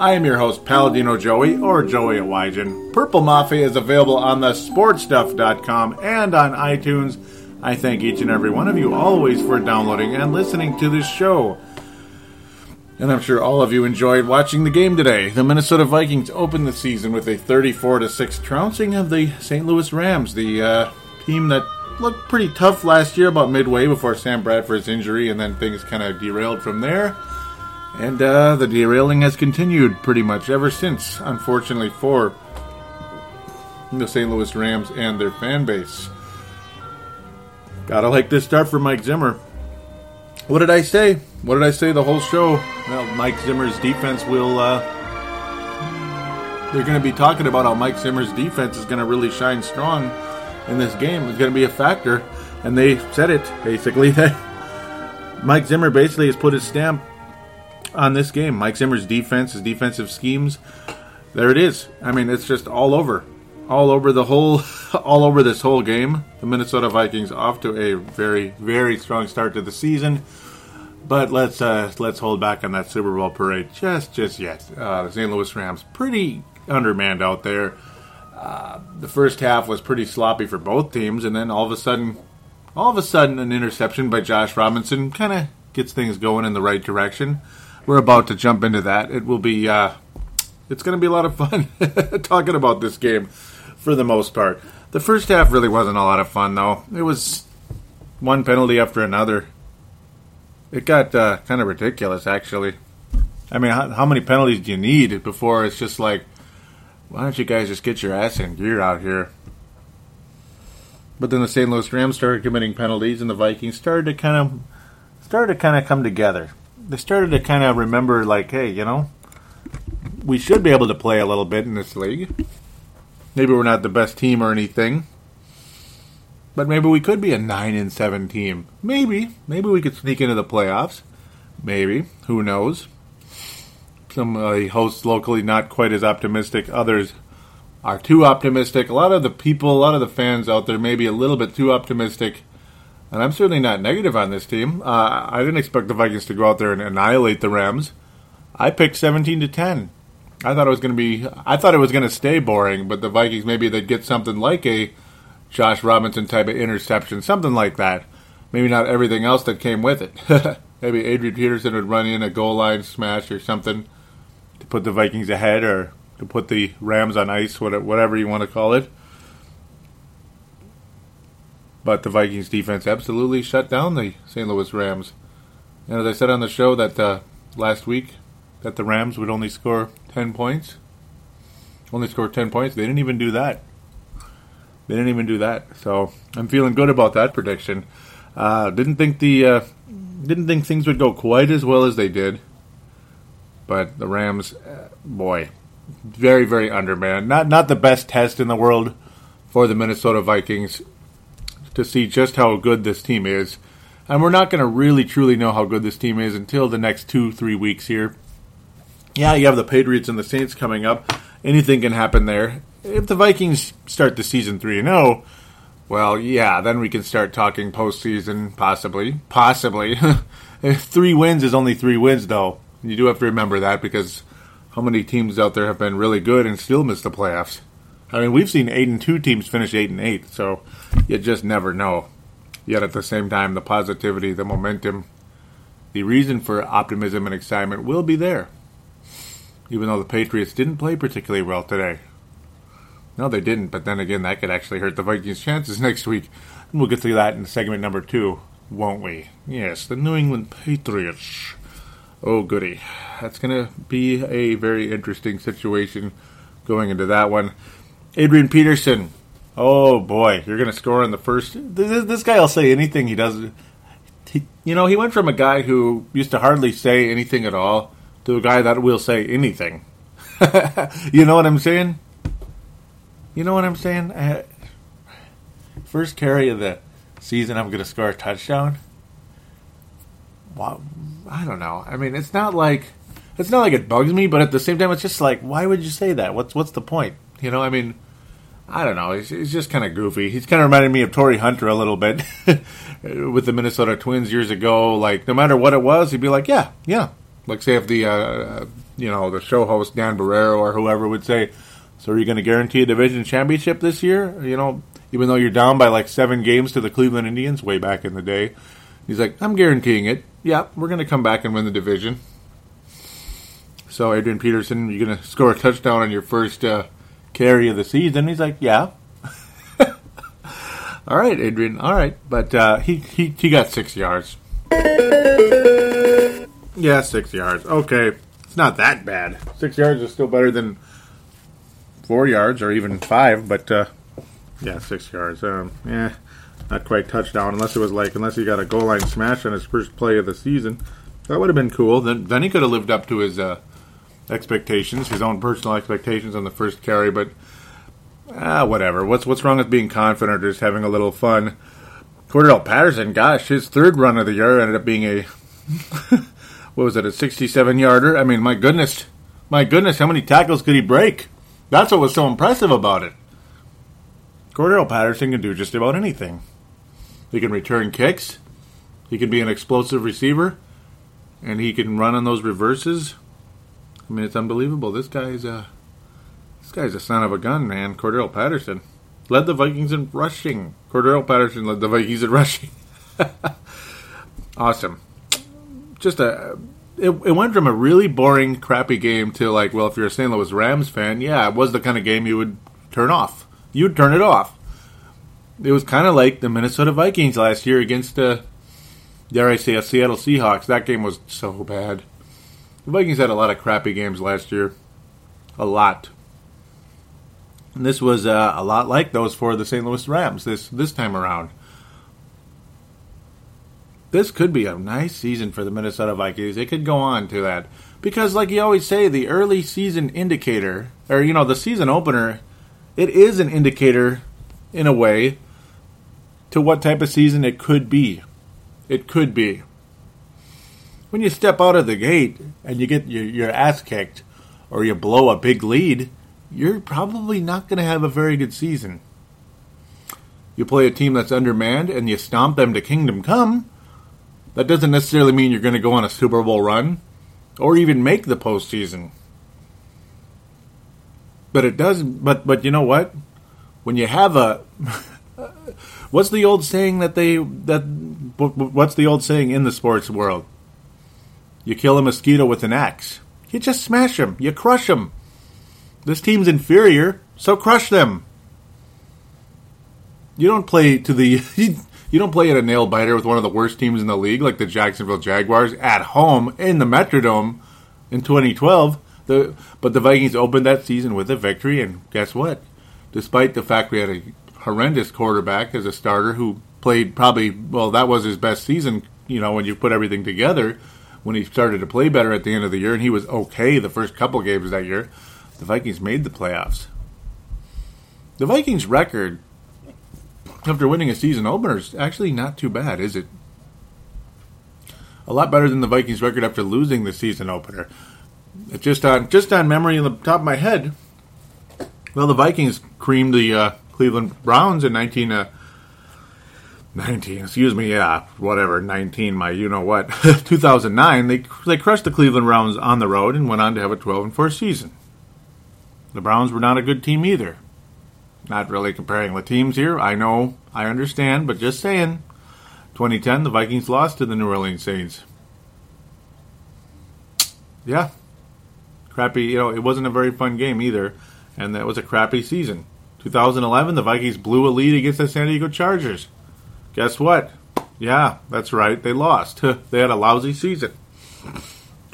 I am your host, Paladino Joey, or Joey at Wygen. Purple Mafia is available on the sportstuff.com and on iTunes. I thank each and every one of you always for downloading and listening to this show. And I'm sure all of you enjoyed watching the game today. The Minnesota Vikings opened the season with a 34 6 trouncing of the St. Louis Rams, the uh, team that looked pretty tough last year about midway before Sam Bradford's injury, and then things kind of derailed from there. And uh, the derailing has continued pretty much ever since, unfortunately, for the St. Louis Rams and their fan base. Gotta like this start for Mike Zimmer. What did I say? What did I say the whole show? Well, Mike Zimmer's defense will. Uh, they're going to be talking about how Mike Zimmer's defense is going to really shine strong in this game It's going to be a factor. And they said it basically that Mike Zimmer basically has put his stamp on this game. Mike Zimmer's defense, his defensive schemes, there it is. I mean, it's just all over, all over the whole, all over this whole game. The Minnesota Vikings off to a very, very strong start to the season. But let's uh, let's hold back on that Super Bowl parade just just yet. Uh, the St. Louis Rams pretty undermanned out there the first half was pretty sloppy for both teams, and then all of a sudden, all of a sudden, an interception by Josh Robinson kind of gets things going in the right direction. We're about to jump into that. It will be, uh, it's going to be a lot of fun talking about this game for the most part. The first half really wasn't a lot of fun, though. It was one penalty after another. It got uh, kind of ridiculous, actually. I mean, how, how many penalties do you need before it's just like, why don't you guys just get your ass in gear out here? But then the St. Louis Rams started committing penalties, and the Vikings started to kind of started to kind of come together. They started to kind of remember, like, hey, you know, we should be able to play a little bit in this league. Maybe we're not the best team or anything, but maybe we could be a nine and seven team. Maybe, maybe we could sneak into the playoffs. Maybe, who knows? some uh, hosts locally not quite as optimistic. Others are too optimistic. A lot of the people, a lot of the fans out there, may be a little bit too optimistic. And I'm certainly not negative on this team. Uh, I didn't expect the Vikings to go out there and annihilate the Rams. I picked 17 to 10. I thought it was going to be. I thought it was going to stay boring, but the Vikings maybe they'd get something like a Josh Robinson type of interception, something like that. Maybe not everything else that came with it. maybe Adrian Peterson would run in a goal line smash or something to put the Vikings ahead or to put the Rams on ice, whatever you want to call it. But the Vikings defense absolutely shut down the St. Louis Rams. And as I said on the show that uh, last week, that the Rams would only score 10 points. Only score 10 points. They didn't even do that. They didn't even do that. So I'm feeling good about that prediction. Uh, didn't think the uh, didn't think things would go quite as well as they did. But the Rams, uh, boy, very very undermanned. Not not the best test in the world for the Minnesota Vikings to see just how good this team is. And we're not going to really truly know how good this team is until the next two three weeks here. Yeah, you have the Patriots and the Saints coming up. Anything can happen there. If the Vikings start the season three and zero, oh, well, yeah, then we can start talking postseason, possibly, possibly. three wins is only three wins, though. You do have to remember that because how many teams out there have been really good and still miss the playoffs? I mean, we've seen eight and two teams finish eight and eight, so you just never know. Yet at the same time, the positivity, the momentum, the reason for optimism and excitement will be there. even though the Patriots didn't play particularly well today. No, they didn't, but then again, that could actually hurt the Vikings' chances next week. And we'll get to that in segment number two, won't we? Yes, the New England Patriots. Oh, goody. That's going to be a very interesting situation going into that one. Adrian Peterson. Oh, boy. You're going to score in the first. This, this guy will say anything he does. He, you know, he went from a guy who used to hardly say anything at all to a guy that will say anything. you know what I'm saying? You know what I'm saying? Uh, first carry of the season, I'm going to score a touchdown. Wow, I don't know. I mean, it's not like it's not like it bugs me, but at the same time, it's just like, why would you say that? What's what's the point? You know, I mean, I don't know. He's, he's just kind of goofy. He's kind of reminded me of Torii Hunter a little bit with the Minnesota Twins years ago. Like, no matter what it was, he'd be like, yeah, yeah. Like, say if the uh, you know the show host Dan Barreiro or whoever would say, so are you going to guarantee a division championship this year? You know, even though you're down by like seven games to the Cleveland Indians way back in the day. He's like, I'm guaranteeing it. Yeah, we're going to come back and win the division. So, Adrian Peterson, you're going to score a touchdown on your first uh, carry of the season. He's like, yeah. all right, Adrian. All right, but uh, he, he he got six yards. Yeah, six yards. Okay, it's not that bad. Six yards is still better than four yards or even five, but uh, yeah, six yards. Um, yeah, not quite touchdown unless it was like unless he got a goal line smash on his first play of the season. That would have been cool. Then then he could have lived up to his uh, expectations, his own personal expectations on the first carry. But ah, whatever. What's what's wrong with being confident or just having a little fun? Cordarrelle Patterson, gosh, his third run of the year ended up being a what was it, a 67 yarder? I mean, my goodness, my goodness, how many tackles could he break? That's what was so impressive about it. Cordarrelle Patterson can do just about anything. He can return kicks. He can be an explosive receiver, and he can run on those reverses. I mean, it's unbelievable. This guy's a this guy's a son of a gun, man. Cordarrelle Patterson led the Vikings in rushing. Cordarrelle Patterson led the Vikings in rushing. awesome. Just a it, it went from a really boring, crappy game to like, well, if you're a St. Louis Rams fan, yeah, it was the kind of game you would turn off. You'd turn it off. It was kind of like the Minnesota Vikings last year against, uh, dare I say, a Seattle Seahawks. That game was so bad. The Vikings had a lot of crappy games last year. A lot. And this was uh, a lot like those for the St. Louis Rams this this time around this could be a nice season for the Minnesota Vikings. It could go on to that. Because, like you always say, the early season indicator, or, you know, the season opener, it is an indicator, in a way, to what type of season it could be. It could be. When you step out of the gate and you get your, your ass kicked, or you blow a big lead, you're probably not going to have a very good season. You play a team that's undermanned and you stomp them to kingdom come that doesn't necessarily mean you're going to go on a Super Bowl run or even make the postseason. But it does. But but you know what? When you have a, what's the old saying that they that what's the old saying in the sports world? You kill a mosquito with an axe. You just smash them. You crush them. This team's inferior, so crush them. You don't play to the You don't play at a nail biter with one of the worst teams in the league, like the Jacksonville Jaguars, at home in the Metrodome in 2012. The, but the Vikings opened that season with a victory, and guess what? Despite the fact we had a horrendous quarterback as a starter who played probably, well, that was his best season, you know, when you put everything together, when he started to play better at the end of the year, and he was okay the first couple games that year, the Vikings made the playoffs. The Vikings' record after winning a season opener is actually not too bad, is it? A lot better than the Vikings record after losing the season opener. Just on just on memory in the top of my head, well, the Vikings creamed the uh, Cleveland Browns in 19, uh, 19, excuse me, yeah, whatever, 19, my you know what, 2009. They they crushed the Cleveland Browns on the road and went on to have a 12 and 4 season. The Browns were not a good team either. Not really comparing the teams here. I know, I understand, but just saying. 2010, the Vikings lost to the New Orleans Saints. Yeah. crappy. You know, it wasn't a very fun game either, and that was a crappy season. 2011, the Vikings blew a lead against the San Diego Chargers. Guess what? Yeah, that's right. They lost. they had a lousy season,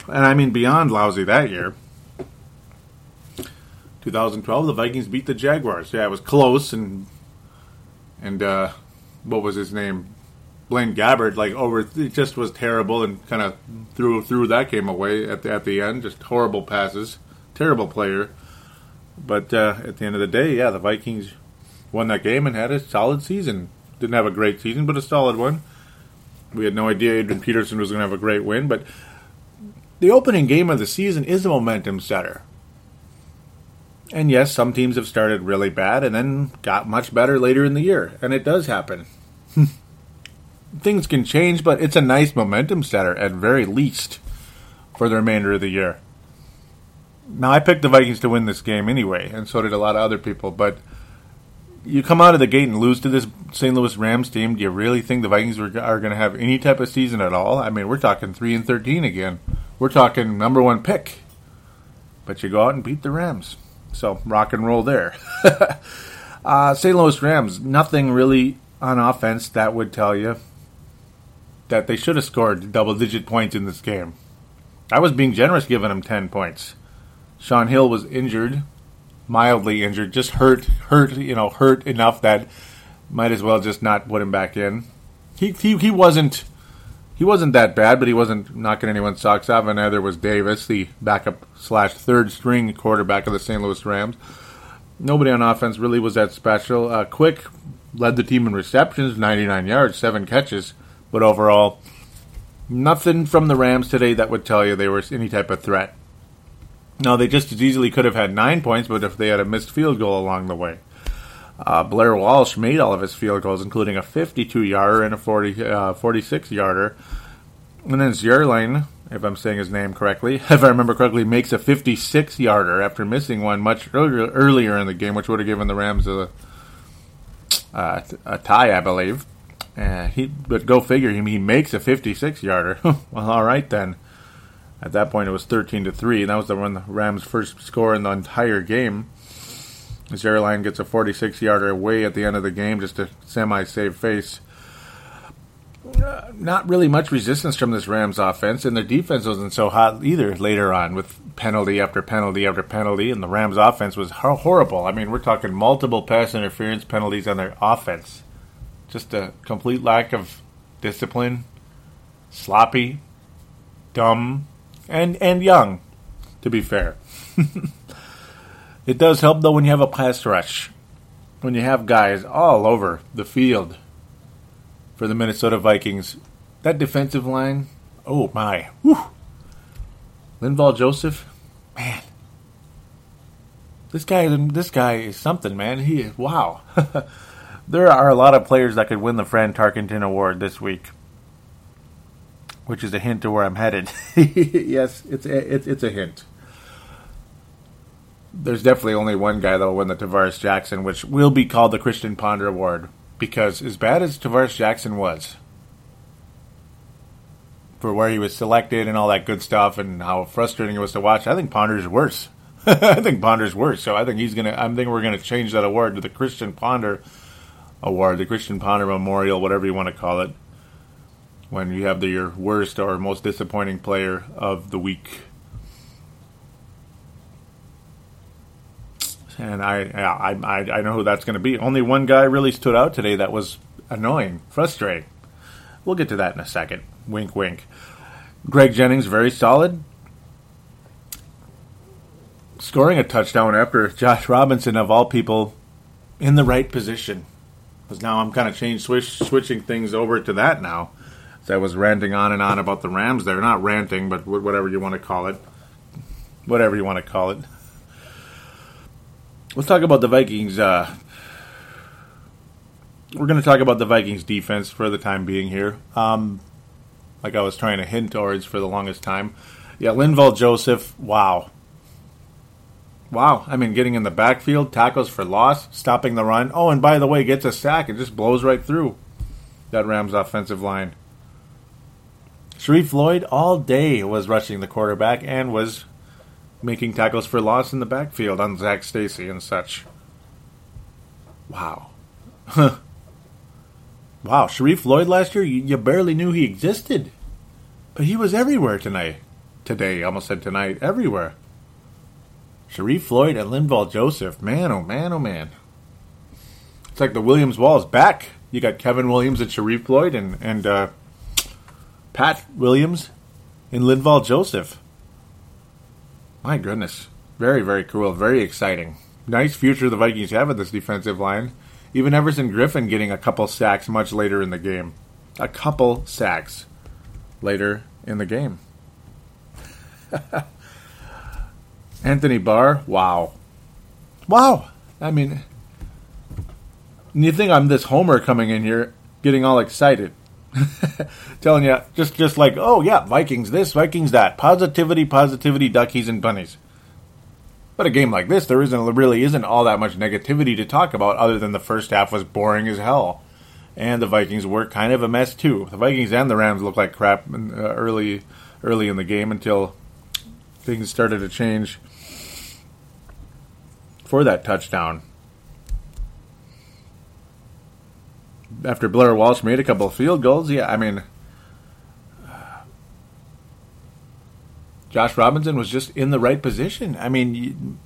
and I mean beyond lousy that year. 2012, the Vikings beat the Jaguars. Yeah, it was close, and and uh, what was his name? Blaine Gabbert, like over, it just was terrible, and kind of threw threw that game away at the, at the end. Just horrible passes, terrible player. But uh, at the end of the day, yeah, the Vikings won that game and had a solid season. Didn't have a great season, but a solid one. We had no idea Adrian Peterson was going to have a great win, but the opening game of the season is a momentum setter. And yes, some teams have started really bad and then got much better later in the year, and it does happen. Things can change, but it's a nice momentum setter at very least for the remainder of the year. Now, I picked the Vikings to win this game anyway, and so did a lot of other people, but you come out of the gate and lose to this St. Louis Rams team. Do you really think the Vikings are, are going to have any type of season at all? I mean, we're talking 3 and 13 again. We're talking number one pick. But you go out and beat the Rams. So rock and roll there. uh, St. Louis Rams, nothing really on offense that would tell you that they should have scored double digit points in this game. I was being generous giving them 10 points. Shaun Hill was injured, mildly injured, just hurt, hurt, you know, hurt enough that might as well just not put him back in. He he, he wasn't he wasn't that bad, but he wasn't knocking anyone's socks off, and neither was Davis, the backup slash third string quarterback of the St. Louis Rams. Nobody on offense really was that special. Uh, Quick led the team in receptions, 99 yards, seven catches, but overall, nothing from the Rams today that would tell you they were any type of threat. No, they just as easily could have had nine points, but if they had a missed field goal along the way. Uh, Blair Walsh made all of his field goals, including a 52 yarder and a 40, uh, 46 yarder. And then Zuerlein, if I'm saying his name correctly, if I remember correctly, makes a 56 yarder after missing one much earlier, earlier in the game, which would have given the Rams a, uh, a tie, I believe. Uh, he, but go figure, he, he makes a 56 yarder. well, all right then. At that point, it was 13 to three, and that was the one the Rams' first score in the entire game. Zuerlein gets a 46 yarder away at the end of the game, just a semi save face. Not really much resistance from this Rams offense, and their defense wasn't so hot either later on with penalty after penalty after penalty, and the Rams offense was horrible. I mean, we're talking multiple pass interference penalties on their offense. Just a complete lack of discipline, sloppy, dumb, and, and young, to be fair. It does help though when you have a pass rush, when you have guys all over the field for the Minnesota Vikings. That defensive line, oh my, whew. Linval Joseph, man, this guy, this guy is something, man. He is wow. there are a lot of players that could win the Fran Tarkenton Award this week, which is a hint to where I'm headed. yes, it's a, it's it's a hint there's definitely only one guy that'll win the Tarvaris Jackson, which will be called the Christian Ponder Award. Because as bad as Tarvaris Jackson was, for where he was selected and all that good stuff, and how frustrating it was to watch, I think Ponder's worse. I think Ponder's worse. So I think he's gonna. I think we're gonna change that award to the Christian Ponder Award, the Christian Ponder Memorial, whatever you want to call it. When you have the, your worst or most disappointing player of the week. and I, I, I, I know who that's going to be. Only one guy really stood out today that was annoying, frustrating. We'll get to that in a second. Wink, wink. Greg Jennings, very solid. Scoring a touchdown after Josh Robinson, of all people, in the right position. Because now I'm kind of changed, switch, switching things over to that now. I was ranting on and on about the Rams there. Not ranting, but whatever you want to call it. Whatever you want to call it. Let's talk about the Vikings. Uh, we're going to talk about the Vikings defense for the time being here. Um, like I was trying to hint towards for the longest time. Yeah, Linval Joseph, wow. Wow. I mean, getting in the backfield, tackles for loss, stopping the run. Oh, and by the way, gets a sack and just blows right through that Rams offensive line. Sharrif Floyd all day was rushing the quarterback and was making tackles for loss in the backfield on Zac Stacy and such. Wow. wow, Sharrif Floyd last year, you, you barely knew he existed. But he was everywhere tonight. Today, almost said tonight, everywhere. Sharrif Floyd and Linval Joseph. Man, oh man, oh man. It's like the Williams Walls back. You got Kevin Williams and Sharrif Floyd and, and uh, Pat Williams and Linval Joseph. My goodness. Very, very cool. Very exciting. Nice future the Vikings have with this defensive line. Even Everson Griffen getting a couple sacks much later in the game. A couple sacks later in the game. Anthony Barr, wow. Wow. I mean, you think I'm this homer coming in here getting all excited. Telling you just just like, oh yeah, Vikings this, Vikings that. Positivity, positivity, duckies and bunnies. But a game like this, there isn't really isn't all that much negativity to talk about other than the first half was boring as hell. And the Vikings were kind of a mess too. The Vikings and the Rams looked like crap in, uh, early early in the game until things started to change for that touchdown. After Blair Walsh made a couple of field goals, yeah, I mean, Josh Robinson was just in the right position. I mean,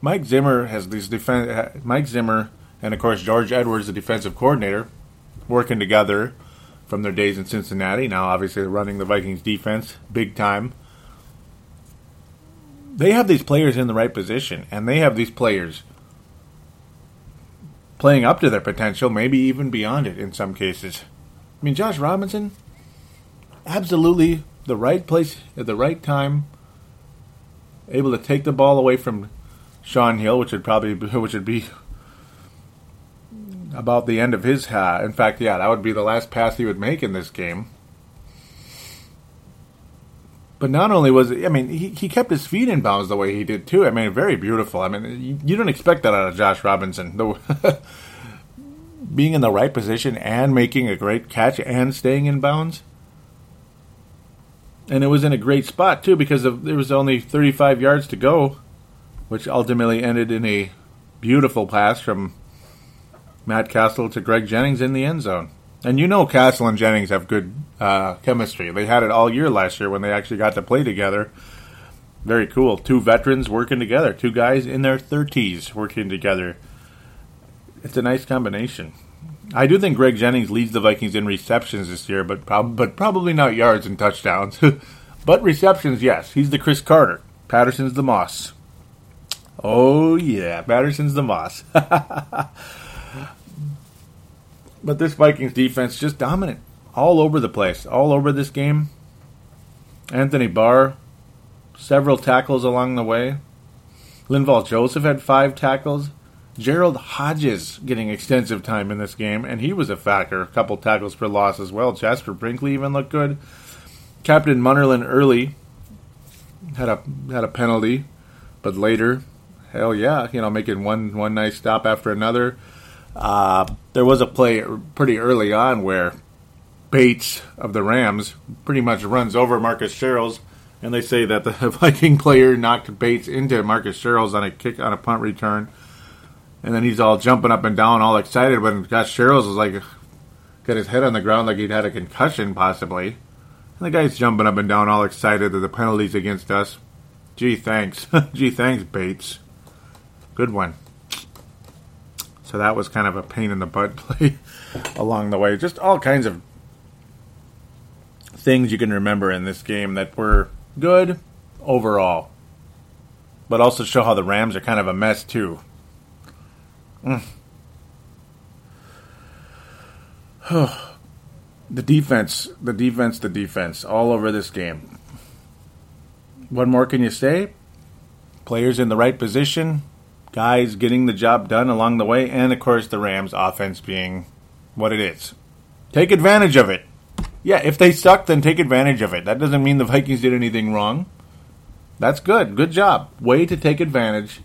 Mike Zimmer has these defense. Mike Zimmer and of course George Edwards, the defensive coordinator, working together from their days in Cincinnati. Now, obviously, they're running the Vikings defense big time they have these players in the right position, and they have these players playing up to their potential, maybe even beyond it in some cases. I mean, Josh Robinson, absolutely the right place at the right time, able to take the ball away from Shaun Hill, which would probably which would be about the end of his. Uh, in fact, yeah, that would be the last pass he would make in this game. But not only was it, I mean, he, he kept his feet in bounds the way he did too. I mean, very beautiful. I mean, you, you don't expect that out of Josh Robinson. The, being in the right position and making a great catch and staying in bounds. And it was in a great spot too because of, there was only 35 yards to go, which ultimately ended in a beautiful pass from Matt Cassel to Greg Jennings in the end zone. And you know Cassel and Jennings have good uh, chemistry. They had it all year last year when they actually got to play together. Very cool. Two veterans working together. Two guys in their 30s working together. It's a nice combination. I do think Greg Jennings leads the Vikings in receptions this year, but prob- but probably not yards and touchdowns. but receptions, yes. He's the Cris Carter. Patterson's the Moss. Oh yeah, Patterson's the Moss. But this Vikings defense just dominant all over the place, all over this game. Anthony Barr, several tackles along the way. Linval Joseph had five tackles. Gerald Hodges getting extensive time in this game, and he was a factor. A couple tackles for loss as well. Jasper Brinkley even looked good. Captain Munnerlyn early had a had a penalty, but later, hell yeah, you know, making one one nice stop after another. Uh, there was a play pretty early on where Bates of the Rams pretty much runs over Marcus Sherels, and they say that the Viking player knocked Bates into Marcus Sherels on a kick on a punt return, and then he's all jumping up and down, all excited. When gosh, Sherels was like got his head on the ground like he'd had a concussion possibly, and the guy's jumping up and down, all excited that the penalties against us. Gee, thanks. Gee, thanks, Bates. Good one. So that was kind of a pain in the butt play along the way. Just all kinds of things you can remember in this game that were good overall, but also show how the Rams are kind of a mess too. Mm. the defense, the defense, the defense, all over this game. What more can you say? Players in the right position, guys getting the job done along the way, and of course the Rams' offense being what it is. Take advantage of it. Yeah, if they suck, then take advantage of it. That doesn't mean the Vikings did anything wrong. That's good. Good job. Way to take advantage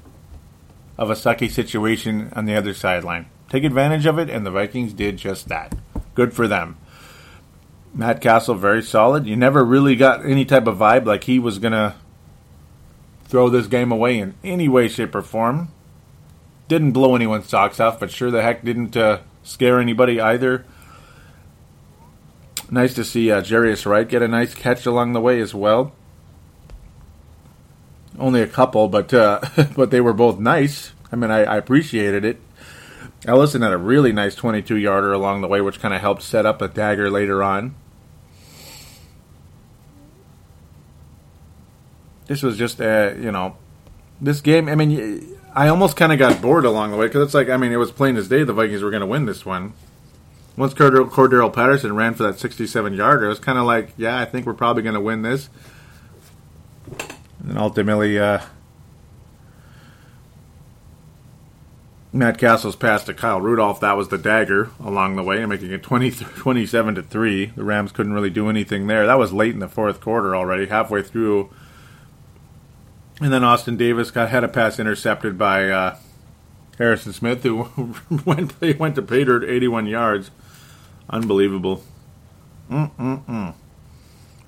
of a sucky situation on the other sideline. Take advantage of it, and the Vikings did just that. Good for them. Matt Cassel, very solid. You never really got any type of vibe like he was going to throw this game away in any way, shape, or form. Didn't blow anyone's socks off, but sure the heck didn't uh, scare anybody either. Nice to see uh, Jarius Wright get a nice catch along the way as well. Only a couple, but uh, but they were both nice. I mean, I, I appreciated it. Ellison had a really nice 22 yarder along the way, which kind of helped set up a dagger later on. This was just, uh, you know, this game. I mean, I almost kind of got bored along the way because it's like, I mean, it was plain as day the Vikings were going to win this one. Once Cordero, Cordarrelle Patterson ran for that 67 yarder, it was kind of like, yeah, I think we're probably going to win this. And ultimately, uh, Matt Cassel's pass to Kyle Rudolph, that was the dagger along the way, making it 20, 27 to 3. The Rams couldn't really do anything there. That was late in the fourth quarter already, halfway through. And then Austin Davis got had a pass intercepted by uh, Harrison Smith, who went he went to pay dirt 81 yards. Unbelievable. Mm-mm-mm.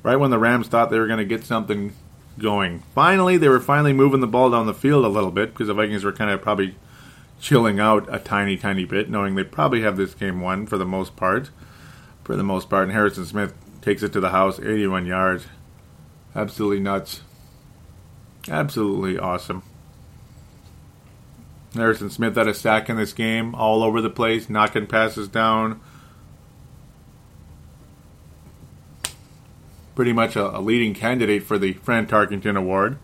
Right when the Rams thought they were going to get something going. Finally, they were finally moving the ball down the field a little bit because the Vikings were kind of probably chilling out a tiny, tiny bit, knowing they probably have this game won for the most part. For the most part, and Harrison Smith takes it to the house, 81 yards. Absolutely nuts. Absolutely awesome. Harrison Smith had a sack in this game, all over the place, knocking passes down. Pretty much a, a leading candidate for the Fran Tarkenton Award.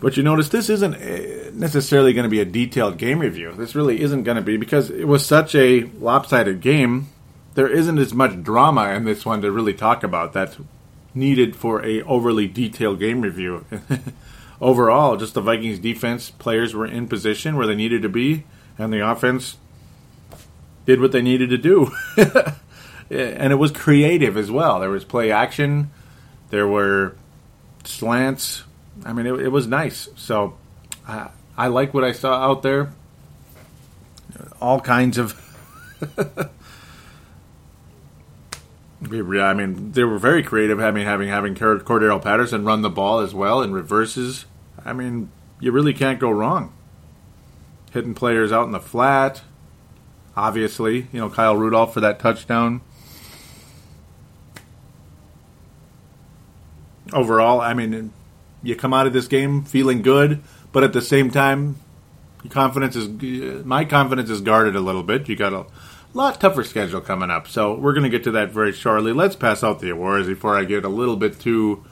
But you notice this isn't eh, necessarily going to be a detailed game review. This really isn't going to be because it was such a lopsided game. There isn't as much drama in this one to really talk about that's needed for a overly detailed game review. Overall, just the Vikings defense players were in position where they needed to be, and the offense did what they needed to do. and it was creative as well. There was play action, there were slants, I mean, it, it was nice. So uh, I like what I saw out there. All kinds of. I mean, they were very creative. Having having having Cordarrelle Patterson run the ball as well in reverses. I mean, you really can't go wrong. Hitting players out in the flat. Obviously, you know Kyle Rudolph for that touchdown. Overall, I mean, you come out of this game feeling good, but at the same time, your confidence is my confidence is guarded a little bit. You got a lot tougher schedule coming up, so we're going to get to that very shortly. Let's pass out the awards before I get a little bit too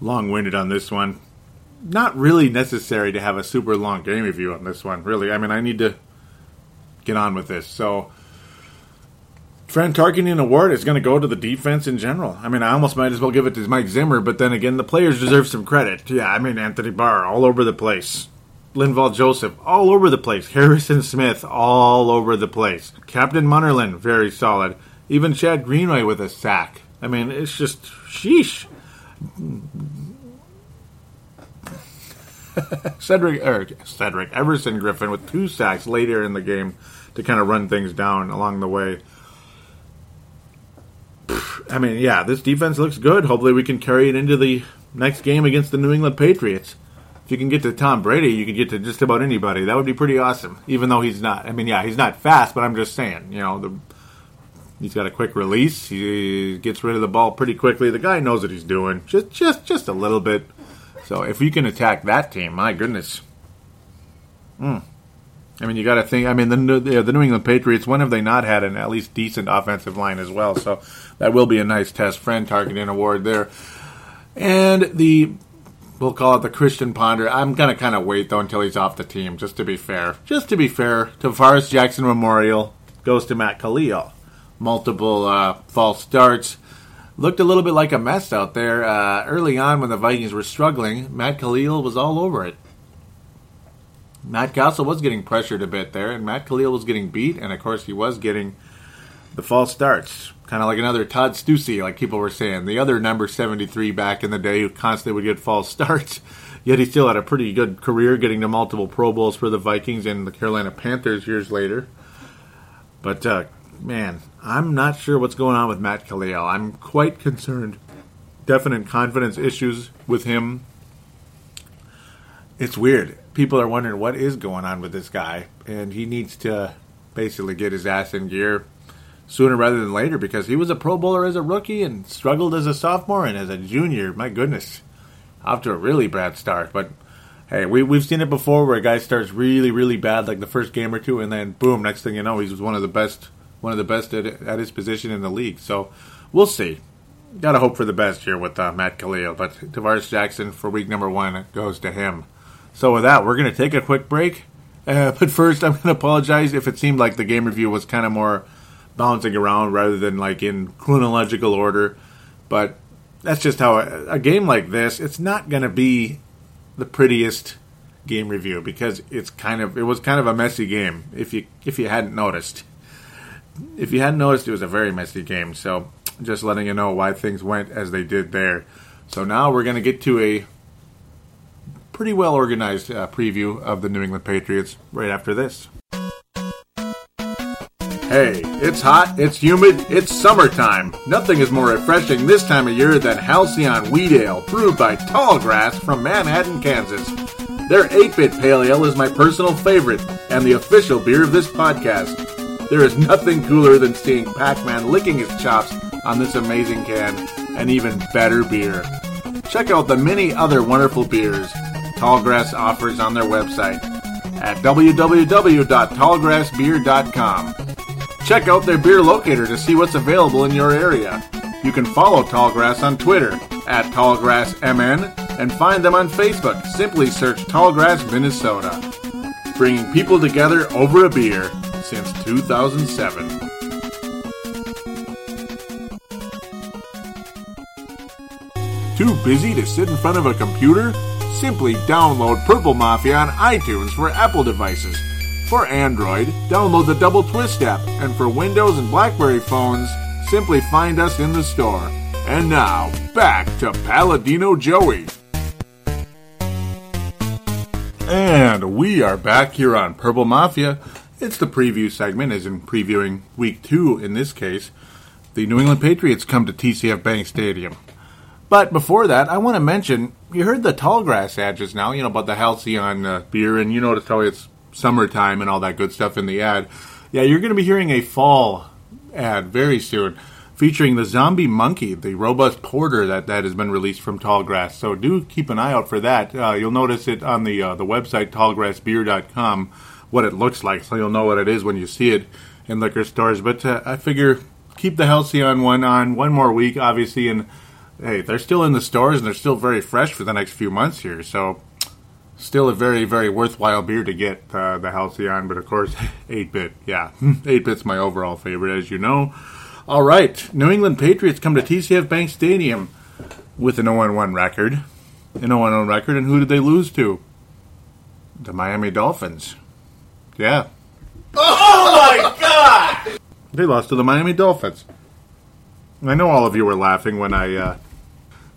long-winded on this one. Not really necessary to have a super long game review on this one, really. I mean, I need to get on with this. So Fran Tarkenton Award is going to go to the defense in general. I mean, I almost might as well give it to Mike Zimmer, but then again, the players deserve some credit. Yeah, I mean, Anthony Barr, all over the place. Linval Joseph, all over the place. Harrison Smith, all over the place. Captain Munnerlyn, very solid. Even Chad Greenway with a sack. I mean, it's just, sheesh. Cedric, er, Cedric Everson Griffen with two sacks later in the game to kind of run things down along the way. I mean, yeah, this defense looks good. Hopefully, we can carry it into the next game against the New England Patriots. If you can get to Tom Brady, you can get to just about anybody. That would be pretty awesome. Even though he's not, I mean, yeah, he's not fast, but I'm just saying, you know, the, he's got a quick release. He gets rid of the ball pretty quickly. The guy knows what he's doing, just, just, just a little bit. So if you can attack that team, my goodness. Hmm. I mean, you got to think. I mean, the, the New England Patriots. When have they not had an at least decent offensive line as well? So that will be a nice test. Fran Tarkenton award there, and the we'll call it the Christian Ponder. I'm gonna kind of wait though until he's off the team, just to be fair. Just to be fair, Tarvaris Jackson Memorial goes to Matt Kalil. Multiple uh, false starts. Looked a little bit like a mess out there uh, early on when the Vikings were struggling. Matt Kalil was all over it. Matt Cassel was getting pressured a bit there, and Matt Khalil was getting beat, and of course he was getting the false starts. Kind of like another Todd Steussie, like people were saying. The other number 73 back in the day who constantly would get false starts, yet he still had a pretty good career getting to multiple Pro Bowls for the Vikings and the Carolina Panthers years later. But, uh, man, I'm not sure what's going on with Matt Kalil. I'm quite concerned definite confidence issues with him. It's weird. People are wondering what is going on with this guy, and he needs to basically get his ass in gear sooner rather than later because he was a Pro Bowler as a rookie and struggled as a sophomore and as a junior. My goodness, off to a really bad start. But hey, we we've seen it before where a guy starts really really bad, like the first game or two, and then boom, next thing you know, he's one of the best, one of the best at, at his position in the league. So we'll see. Got to hope for the best here with uh, Matt Kalil, but Tarvaris Jackson for week number one goes to him. So with that, we're going to take a quick break. Uh, but first, I'm going to apologize if it seemed like the game review was kind of more bouncing around rather than like in chronological order. But that's just how a, a game like this, it's not going to be the prettiest game review because it's kind of it was kind of a messy game if you if you hadn't noticed. If you hadn't noticed, it was a very messy game. So just letting you know why things went as they did there. So now we're going to get to a pretty well organized uh, preview of the New England Patriots right after this. Hey, it's hot, it's humid, it's summertime. Nothing is more refreshing this time of year than Halcyon Wheat Ale, brewed by Tallgrass from Manhattan, Kansas. Their 8 bit pale ale is my personal favorite and the official beer of this podcast. There is nothing cooler than seeing Pac Man licking his chops on this amazing can and even better beer. Check out the many other wonderful beers Tallgrass offers on their website at www.tallgrassbeer.com. Check out their beer locator to see what's available in your area. You can follow Tallgrass on Twitter at TallgrassMN and find them on Facebook. Simply search Tallgrass, Minnesota. Bringing people together over a beer since 2007. Too busy to sit in front of a computer? Simply download Purple Mafia on iTunes for Apple devices for Android, download the Double Twist app, and for Windows and Blackberry phones, simply find us in the store. And now, back to Paladino Joey. And we are back here on Purple Mafia. It's the preview segment, as in previewing week two in this case. The New England Patriots come to TCF Bank Stadium. But before that, I want to mention you heard the Tallgrass ad just now, you know, about the Halcyon uh, beer, and you noticed how it's summertime and all that good stuff in the ad. Yeah, you're going to be hearing a fall ad very soon featuring the zombie monkey, the robust porter that, that has been released from Tallgrass. So do keep an eye out for that. Uh, you'll notice it on the uh, the website tallgrassbeer.com what it looks like, so you'll know what it is when you see it in liquor stores. But uh, I figure keep the Halcyon one on one more week, obviously, and hey, they're still in the stores and they're still very fresh for the next few months here. So still a very very worthwhile beer to get uh, the halcyon but of course 8-bit yeah 8-bit's my overall favorite as you know. All right new england patriots come to tcf bank stadium with an 0-1 record. An 0-1 record and who did they lose to? The miami dolphins. Yeah. Oh my god! they lost to the miami dolphins. I know all of you were laughing when i uh,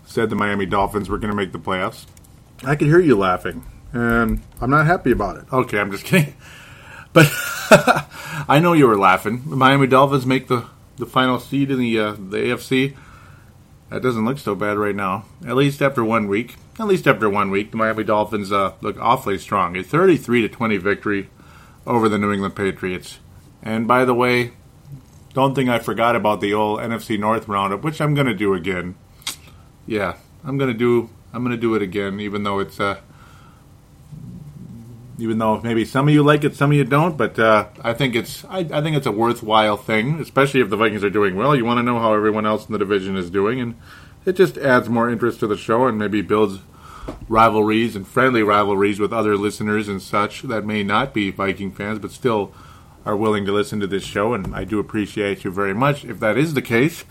said the miami dolphins were going to make the playoffs. I could hear you laughing, and I'm not happy about it. Okay, I'm just kidding. But I know you were laughing. The Miami Dolphins make the, the final seed in the uh, the AFC. That doesn't look so bad right now. At least after one week. At least after one week, the Miami Dolphins uh, look awfully strong. A 33 to 20 victory over the New England Patriots. And by the way, don't think I forgot about the old NFC North roundup, which I'm going to do again. Yeah, I'm going to do I'm going to do it again, even though it's uh, even though maybe some of you like it, some of you don't. But uh, I think it's I, I think it's a worthwhile thing, especially if the Vikings are doing well. You want to know how everyone else in the division is doing, and it just adds more interest to the show and maybe builds rivalries and friendly rivalries with other listeners and such that may not be Viking fans, but still are willing to listen to this show. And I do appreciate you very much if that is the case.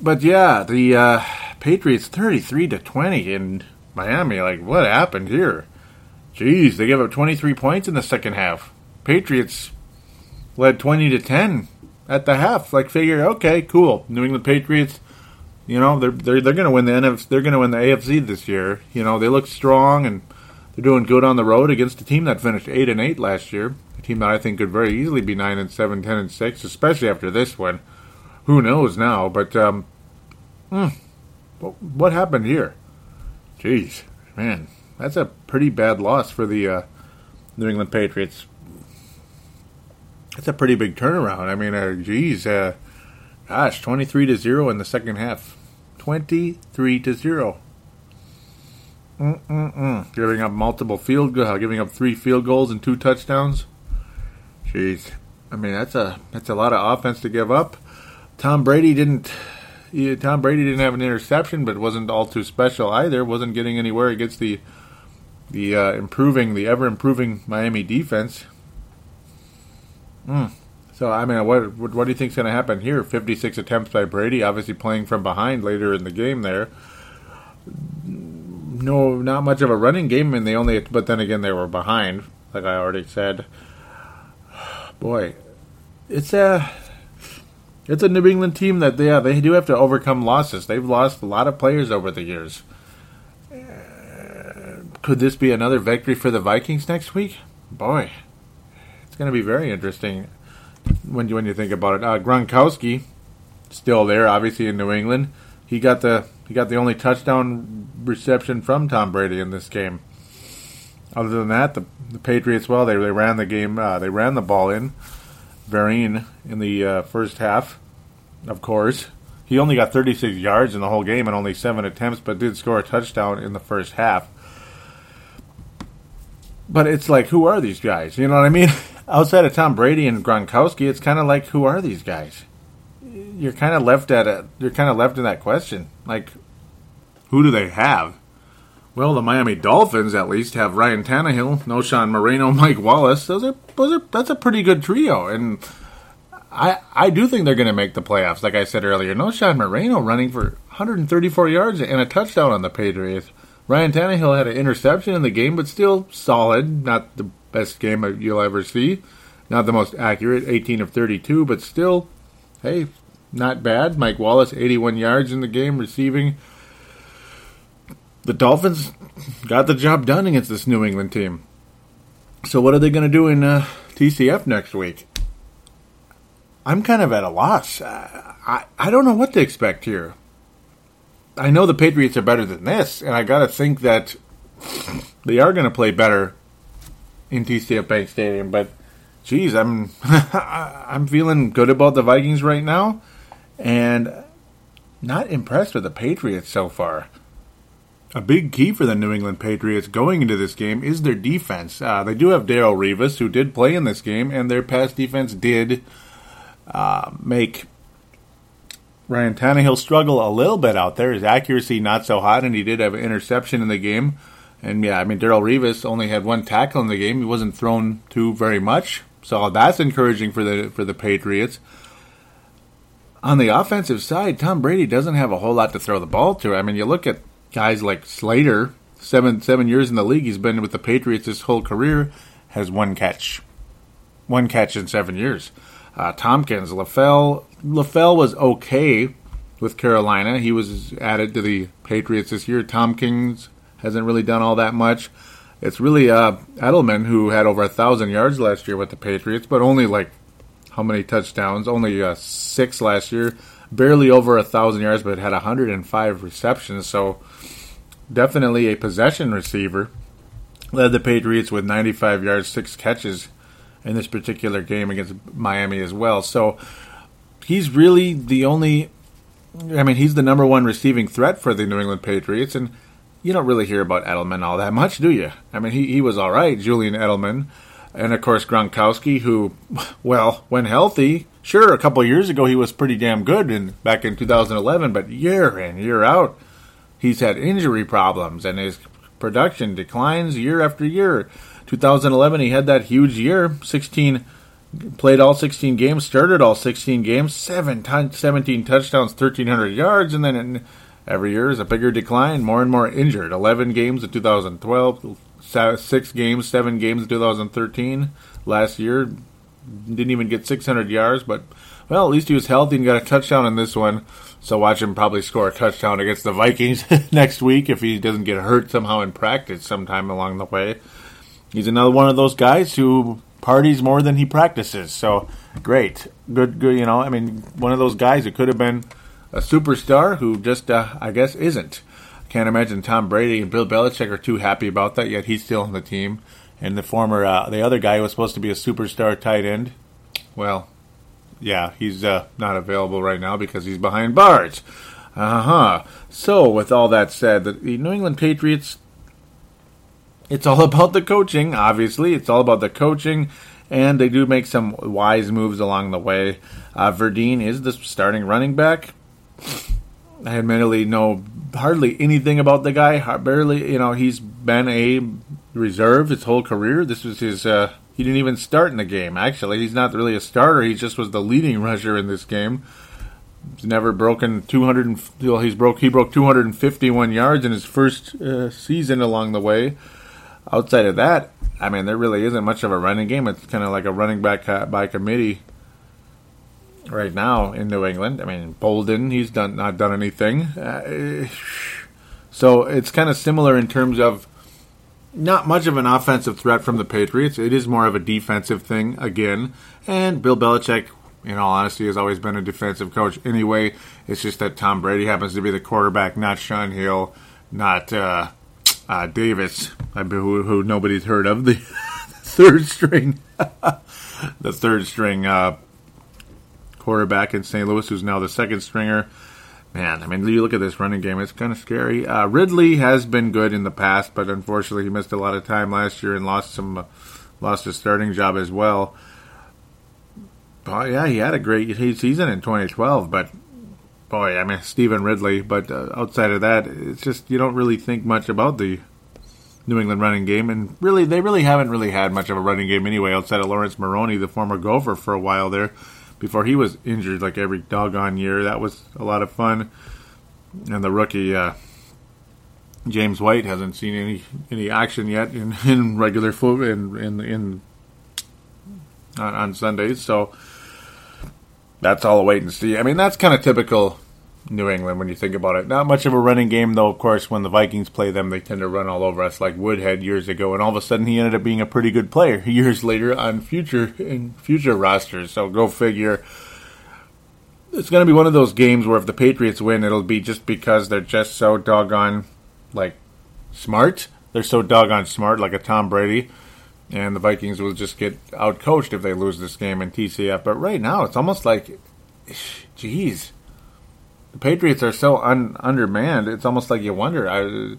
But yeah, the uh, Patriots 33 to 20 in Miami. Like, what happened here? Jeez, they gave up 23 points in the second half. Patriots led 20 to 10 at the half. Like, figure, okay, cool. New England Patriots, you know, they're they're, they're going to win the NFC, they're going to win the AFC this year. You know, they look strong and they're doing good on the road against a team that finished 8 and 8 last year. A team that I think could very easily be 9 and 7, 10 and 6, especially after this one. Who knows now, but um, mm, What happened here? Jeez, man, that's a pretty bad loss for the uh, New England Patriots. That's a pretty big turnaround. I mean, uh, geez, uh, gosh, twenty-three to zero in the second half. Twenty-three to zero. Mm-mm-mm. Giving up multiple field, uh, giving up three field goals and two touchdowns. Jeez, I mean that's a that's a lot of offense to give up. Tom Brady didn't. Tom Brady didn't have an interception, but wasn't all too special either. wasn't getting anywhere against the the uh, improving, the ever improving Miami defense. Mm. So I mean, what what do you think's going to happen here? Fifty six attempts by Brady, obviously playing from behind later in the game there no, not much of a running game, and they only. But then again, they were behind, like I already said. Boy, it's a it's a New England team that they yeah they do have to overcome losses. They've lost a lot of players over the years. Could this be another victory for the Vikings next week? Boy, it's going to be very interesting when you when you think about it. Uh, Gronkowski still there, obviously in New England. He got the he got the only touchdown reception from Tom Brady in this game. Other than that, the, the Patriots, well, they, they ran the game, uh, they ran the ball in. Vereen in the uh, first half, of course. He only got 36 yards in the whole game and only seven attempts, but did score a touchdown in the first half. But it's like, who are these guys? You know what I mean? Outside of Tom Brady and Gronkowski, it's kind of like, who are these guys? you're kind of left at it. You're kind of left in that question. Like, who do they have? Well, the Miami Dolphins at least have Ryan Tannehill, Knowshon Moreno, Mike Wallace. Those are, those are that's a pretty good trio, and I I do think they're going to make the playoffs. Like I said earlier, Knowshon Moreno running for 134 yards and a touchdown on the Patriots. Ryan Tannehill had an interception in the game, but still solid. Not the best game you'll ever see. Not the most accurate, 18 of 32, but still, hey, not bad. Mike Wallace, 81 yards in the game, receiving. The Dolphins got the job done against this New England team. So, what are they going to do in uh, TCF next week? I'm kind of at a loss. I, I, I don't know what to expect here. I know the Patriots are better than this, and I got to think that they are going to play better in TCF Bank Stadium. But, geez, I'm I'm feeling good about the Vikings right now and not impressed with the Patriots so far. A big key for the New England Patriots going into this game is their defense. Uh, they do have Darrelle Revis, who did play in this game, and their pass defense did uh, make Ryan Tannehill struggle a little bit out there. His accuracy not so hot, and he did have an interception in the game. And yeah, I mean Darrelle Revis only had one tackle in the game. He wasn't thrown to very much, so that's encouraging for the for the Patriots on the offensive side, Tom Brady doesn't have a whole lot to throw the ball to. I mean, you look at guys like Slater, seven seven years in the league, he's been with the Patriots his whole career, has one catch, one catch in seven years. Uh, Thompkins, LaFell, LaFell was okay with Carolina. He was added to the Patriots this year. Thompkins hasn't really done all that much. It's really uh, Edelman who had over a thousand yards last year with the Patriots, but only like how many touchdowns? Only uh, six last year. Barely over a thousand yards, but had 105 receptions. So definitely a possession receiver. Led the Patriots with 95 yards, six catches in this particular game against Miami as well. So he's really the only. I mean, he's the number one receiving threat for the New England Patriots, and you don't really hear about Edelman all that much, do you? I mean, he, he was all right, Julian Edelman. And of course, Gronkowski, who, well, when healthy, sure, a couple years ago he was pretty damn good in, back in 2011, but year in, year out, he's had injury problems and his production declines year after year. 2011, he had that huge year, 16, played all 16 games, started all 16 games, seven t- 17 touchdowns, 1,300 yards, and then every year is a bigger decline, more and more injured. 11 games in 2012, six games, seven games in 2013. Last year, didn't even get 600 yards, but well, at least he was healthy and got a touchdown in this one. So watch him probably score a touchdown against the Vikings next week if he doesn't get hurt somehow in practice sometime along the way. He's another one of those guys who parties more than he practices. So great, good, good. You know, I mean, one of those guys who could have been a superstar who just, uh, I guess, isn't. Can't imagine Tom Brady and Bill Belichick are too happy about that, yet he's still on the team. And the former, uh, the other guy who was supposed to be a superstar tight end, well, yeah, he's uh, not available right now because he's behind bars. Uh huh. So, with all that said, the New England Patriots, it's all about the coaching, obviously. It's all about the coaching, and they do make some wise moves along the way. Uh, Vereen is the starting running back. I admittedly know hardly anything about the guy. Barely, you know, he's been a reserve his whole career. This was his. Uh, he didn't even start in the game. Actually, he's not really a starter. He just was the leading rusher in this game. He's never broken 200. well, he's broke. He broke 251 yards in his first uh, season along the way. Outside of that, I mean, there really isn't much of a running game. It's kind of like a running back by committee right now in New England. I mean, Bolden, he's done not done anything. Uh, so it's kind of similar in terms of not much of an offensive threat from the Patriots. It is more of a defensive thing again. And Bill Belichick, in all honesty, has always been a defensive coach anyway. It's just that Tom Brady happens to be the quarterback, not Shaun Hill, not uh, uh, Davis, who, who, nobody's heard of, the third string, the third string uh, quarterback in St. Louis, who's now the second stringer. Man, I mean, you look at this running game; it's kind of scary. Uh, Ridley has been good in the past, but unfortunately, he missed a lot of time last year and lost some, uh, lost his starting job as well. But yeah, he had a great season in 2012, but boy, I mean, Stevan Ridley. But uh, outside of that, it's just you don't really think much about the New England running game, and really, they really haven't really had much of a running game anyway, outside of Laurence Maroney, the former Gopher, for a while there before he was injured like every doggone year. That was a lot of fun. And the rookie uh, James White hasn't seen any any action yet in, in regular foot in in in on, on Sundays. So that's all a wait and see. I mean, that's kind of typical New England when you think about it. Not much of a running game, though. Of course, when the Vikings play them, they tend to run all over us, like Woodhead years ago. And all of a sudden, he ended up being a pretty good player years later on future in future rosters. So go figure. It's going to be one of those games where if the Patriots win, it'll be just because they're just so doggone like smart. They're so doggone smart, like a Tom Brady. And the Vikings will just get outcoached if they lose this game in TCF. But right now, it's almost like, jeez the Patriots are so un- undermanned. It's almost like you wonder: I,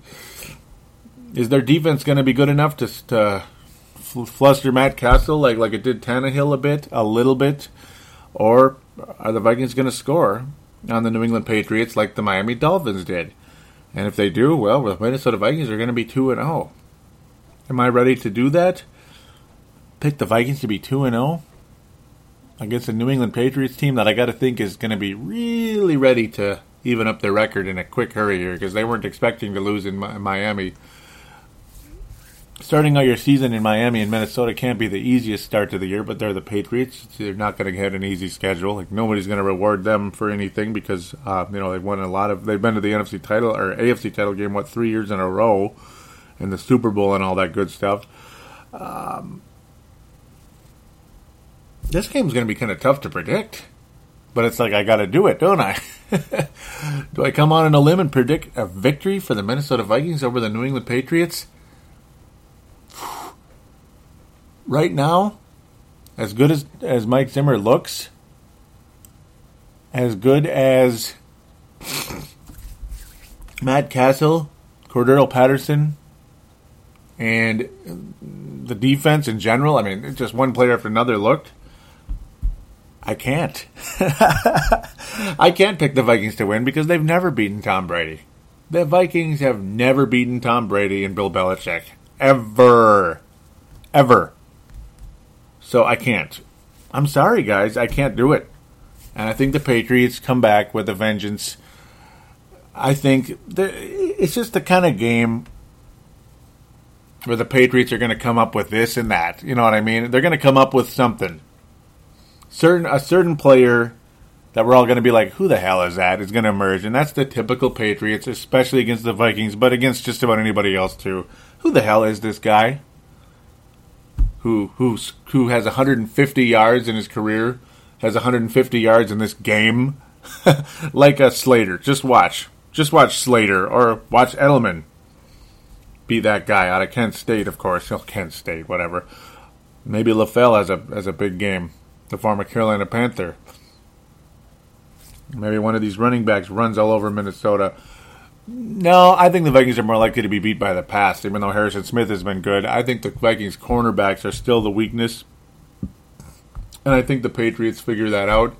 is their defense going to be good enough to, to fluster Matt Cassel like like it did Tannehill a bit, a little bit, or are the Vikings going to score on the New England Patriots like the Miami Dolphins did? And if they do, well, the Minnesota Vikings are going to be two and zero. Oh. Am I ready to do that? Pick the Vikings to be two and zero. Oh? against the New England Patriots team that I got to think is going to be really ready to even up their record in a quick hurry here because they weren't expecting to lose in Miami. Starting out your season in Miami and Minnesota can't be the easiest start to the year, but they're the Patriots. They're not going to get an easy schedule. Like nobody's going to reward them for anything because uh, you know they've won a lot of. They've been to the NFC title or AFC title game what three years in a row, and the Super Bowl and all that good stuff. Um, this game's going to be kind of tough to predict. But it's like I got to do it, don't I? do I come on in a limb and predict a victory for the Minnesota Vikings over the New England Patriots? right now, as good as as Mike Zimmer looks, as good as Matt Cassel, Cordarrelle Patterson, and the defense in general. I mean, just one player after another looked. I can't. I can't pick the Vikings to win because they've never beaten Tom Brady. The Vikings have never beaten Tom Brady and Bill Belichick. Ever. Ever. So I can't. I'm sorry, guys. I can't do it. And I think the Patriots come back with a vengeance. I think it's just the kind of game where the Patriots are going to come up with this and that. You know what I mean? They're going to come up with something certain a certain player that we're all going to be like, who the hell is that? Is going to emerge, and that's the typical Patriots, especially against the Vikings, but against just about anybody else too. Who the hell is this guy? Who who's who has 150 yards in his career, has 150 yards in this game like a Slater. Just watch. Just watch Slater or watch Edelman beat that guy out of Kent State, of course. Oh, Kent State, whatever. Maybe LaFell has a has a big game. The former Carolina Panther. Maybe one of these running backs runs all over Minnesota. No, I think the Vikings are more likely to be beat by the pass, even though Harrison Smith has been good. I think the Vikings cornerbacks are still the weakness. And I think the Patriots figure that out.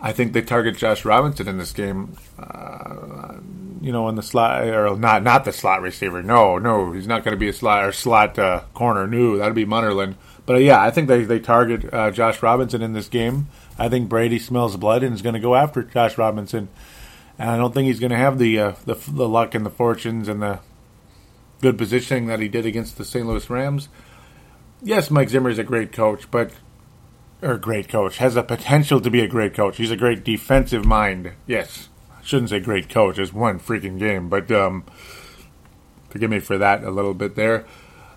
I think they target Josh Robinson in this game. Uh, you know, in the slot or not not the slot receiver. No, no, he's not going to be a slot or slot uh, corner. No, that'd be Munnerlyn. But yeah, I think they they target uh, Josh Robinson in this game. I think Brady smells blood and is going to go after Josh Robinson. And I don't think he's going to have the, uh, the the luck and the fortunes and the good positioning that he did against the St. Louis Rams. Yes, Mike Zimmer is a great coach, but or great coach has the potential to be a great coach. He's a great defensive mind. Yes, I shouldn't say great coach. It's one freaking game, but um, forgive me for that a little bit there.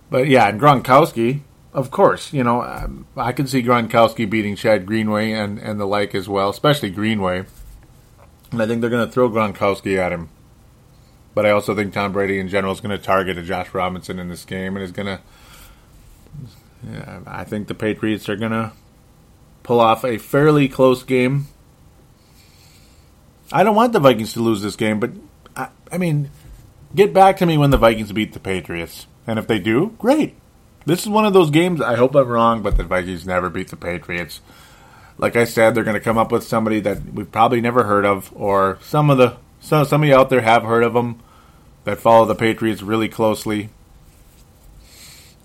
But yeah, and Gronkowski, of course, you know um, I can see Gronkowski beating Chad Greenway and and the like as well, especially Greenway. And I think they're going to throw Gronkowski at him. But I also think Tom Brady in general is going to target a Josh Robinson in this game and is going to. Yeah, I think the Patriots are going to pull off a fairly close game. I don't want the Vikings to lose this game, but I, I mean, get back to me when the Vikings beat the Patriots. And if they do, great. This is one of those games. I hope I'm wrong, but the Vikings never beat the Patriots like I said, they're going to come up with somebody that we've probably never heard of, or some of the some some of you out there have heard of them that follow the Patriots really closely,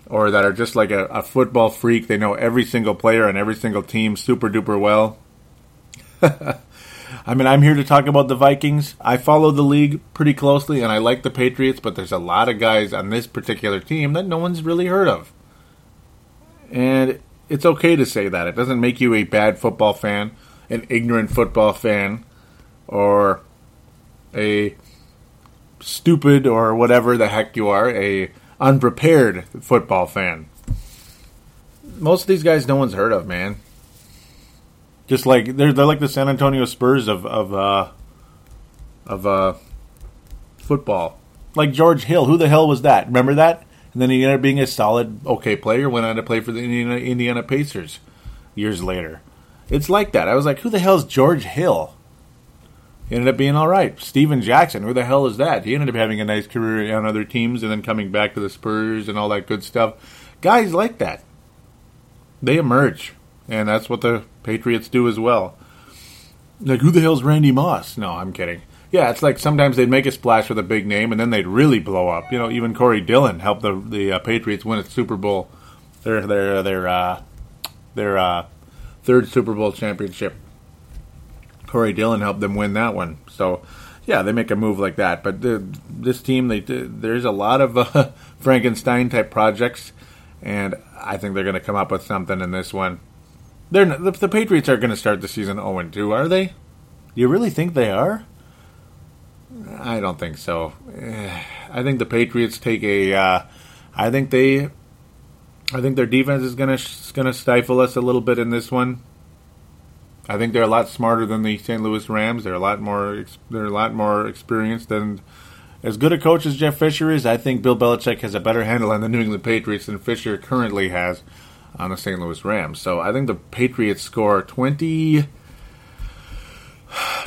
or that are just like a, a football freak. They know every single player and every single team super duper well. I mean, I'm here to talk about the Vikings. I follow the league pretty closely, and I like the Patriots, but there's a lot of guys on this particular team that no one's really heard of. And it's okay to say that. It doesn't make you a bad football fan, an ignorant football fan, or a stupid or whatever the heck you are, a unprepared football fan. Most of these guys no one's heard of, man. Just like they're they're like the San Antonio Spurs of of uh, of uh, football. Like George Hill, who the hell was that? Remember that? And then he ended up being a solid, okay player. Went on to play for the Indiana, Indiana Pacers years later. It's like that. I was like, who the hell is George Hill? He ended up being all right. Stephen Jackson, who the hell is that? He ended up having a nice career on other teams and then coming back to the Spurs and all that good stuff. Guys like that. They emerge. And that's what the Patriots do as well. Like, who the hell's Randy Moss? No, I'm kidding. Yeah, it's like sometimes they'd make a splash with a big name, and then they'd really blow up. You know, even Corey Dillon helped the the uh, Patriots win a Super Bowl, their their their uh, their uh, third Super Bowl championship. Corey Dillon helped them win that one. So, yeah, they make a move like that. But the, this team, they there's a lot of uh, Frankenstein type projects, and I think they're going to come up with something in this one. They're the, the Patriots are going to start the season 0 and 2, are they? You really think they are? I don't think so. I think the Patriots take a. Uh, I think they. I think their defense is gonna gonna stifle us a little bit in this one. I think they're a lot smarter than the St. Louis Rams. They're a lot more. They're a lot more experienced than. As good a coach as Jeff Fisher is, I think Bill Belichick has a better handle on the New England Patriots than Fisher currently has on the St. Louis Rams. So I think the Patriots score twenty.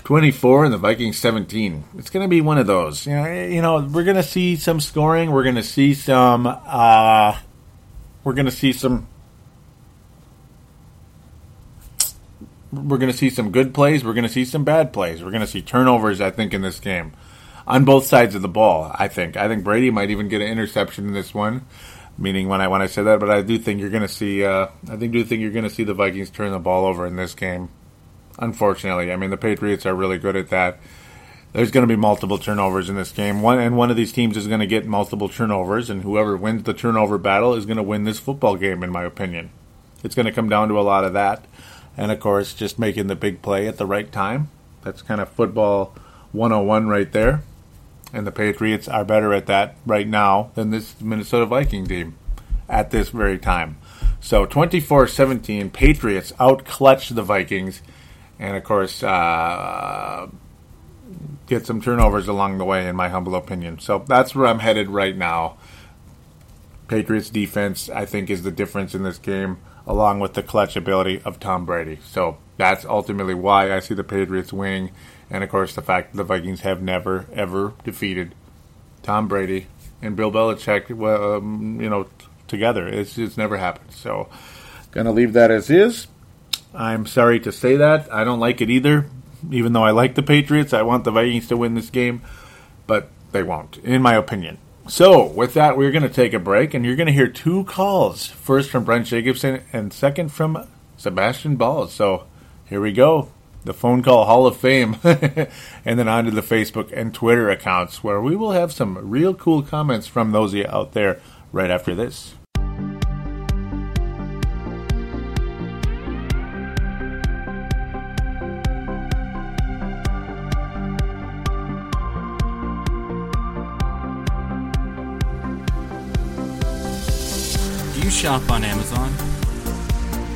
24 and the Vikings 17. It's going to be one of those. You know, you know, we're going to see some scoring. We're going to see some uh we're going to see some we're going to see some good plays, we're going to see some bad plays. We're going to see turnovers I think in this game on both sides of the ball, I think. I think Brady might even get an interception in this one. Meaning when I when I say that, but I do think you're going to see. Uh, I think do think you're going to see the Vikings turn the ball over in this game. Unfortunately, I mean the Patriots are really good at that. There's going to be multiple turnovers in this game. One and one of these teams is going to get multiple turnovers, and whoever wins the turnover battle is going to win this football game, in my opinion. It's going to come down to a lot of that, and of course, just making the big play at the right time. That's kind of football 101 right there. And the Patriots are better at that right now than this Minnesota Viking team at this very time. So 24 17, Patriots out clutch the Vikings and of course, uh, get some turnovers along the way, in my humble opinion. So that's where I'm headed right now. Patriots defense, I think, is the difference in this game, along with the clutch ability of Tom Brady. So that's ultimately why I see the Patriots winning, and of course the fact that the Vikings have never ever defeated Tom Brady and Bill Belichick, um, you know, together. It's it's never happened. So gonna leave that as is. I'm sorry to say that. I don't like it either. Even though I like the Patriots, I want the Vikings to win this game, but they won't, in my opinion. So, with that, we're going to take a break, and you're going to hear two calls. First from Brent Jacobson, and second from Sebastian Balls. So, here we go. The phone call Hall of Fame, and then onto the Facebook and Twitter accounts, where we will have some real cool comments from those of you out there right after this. Do you shop on Amazon?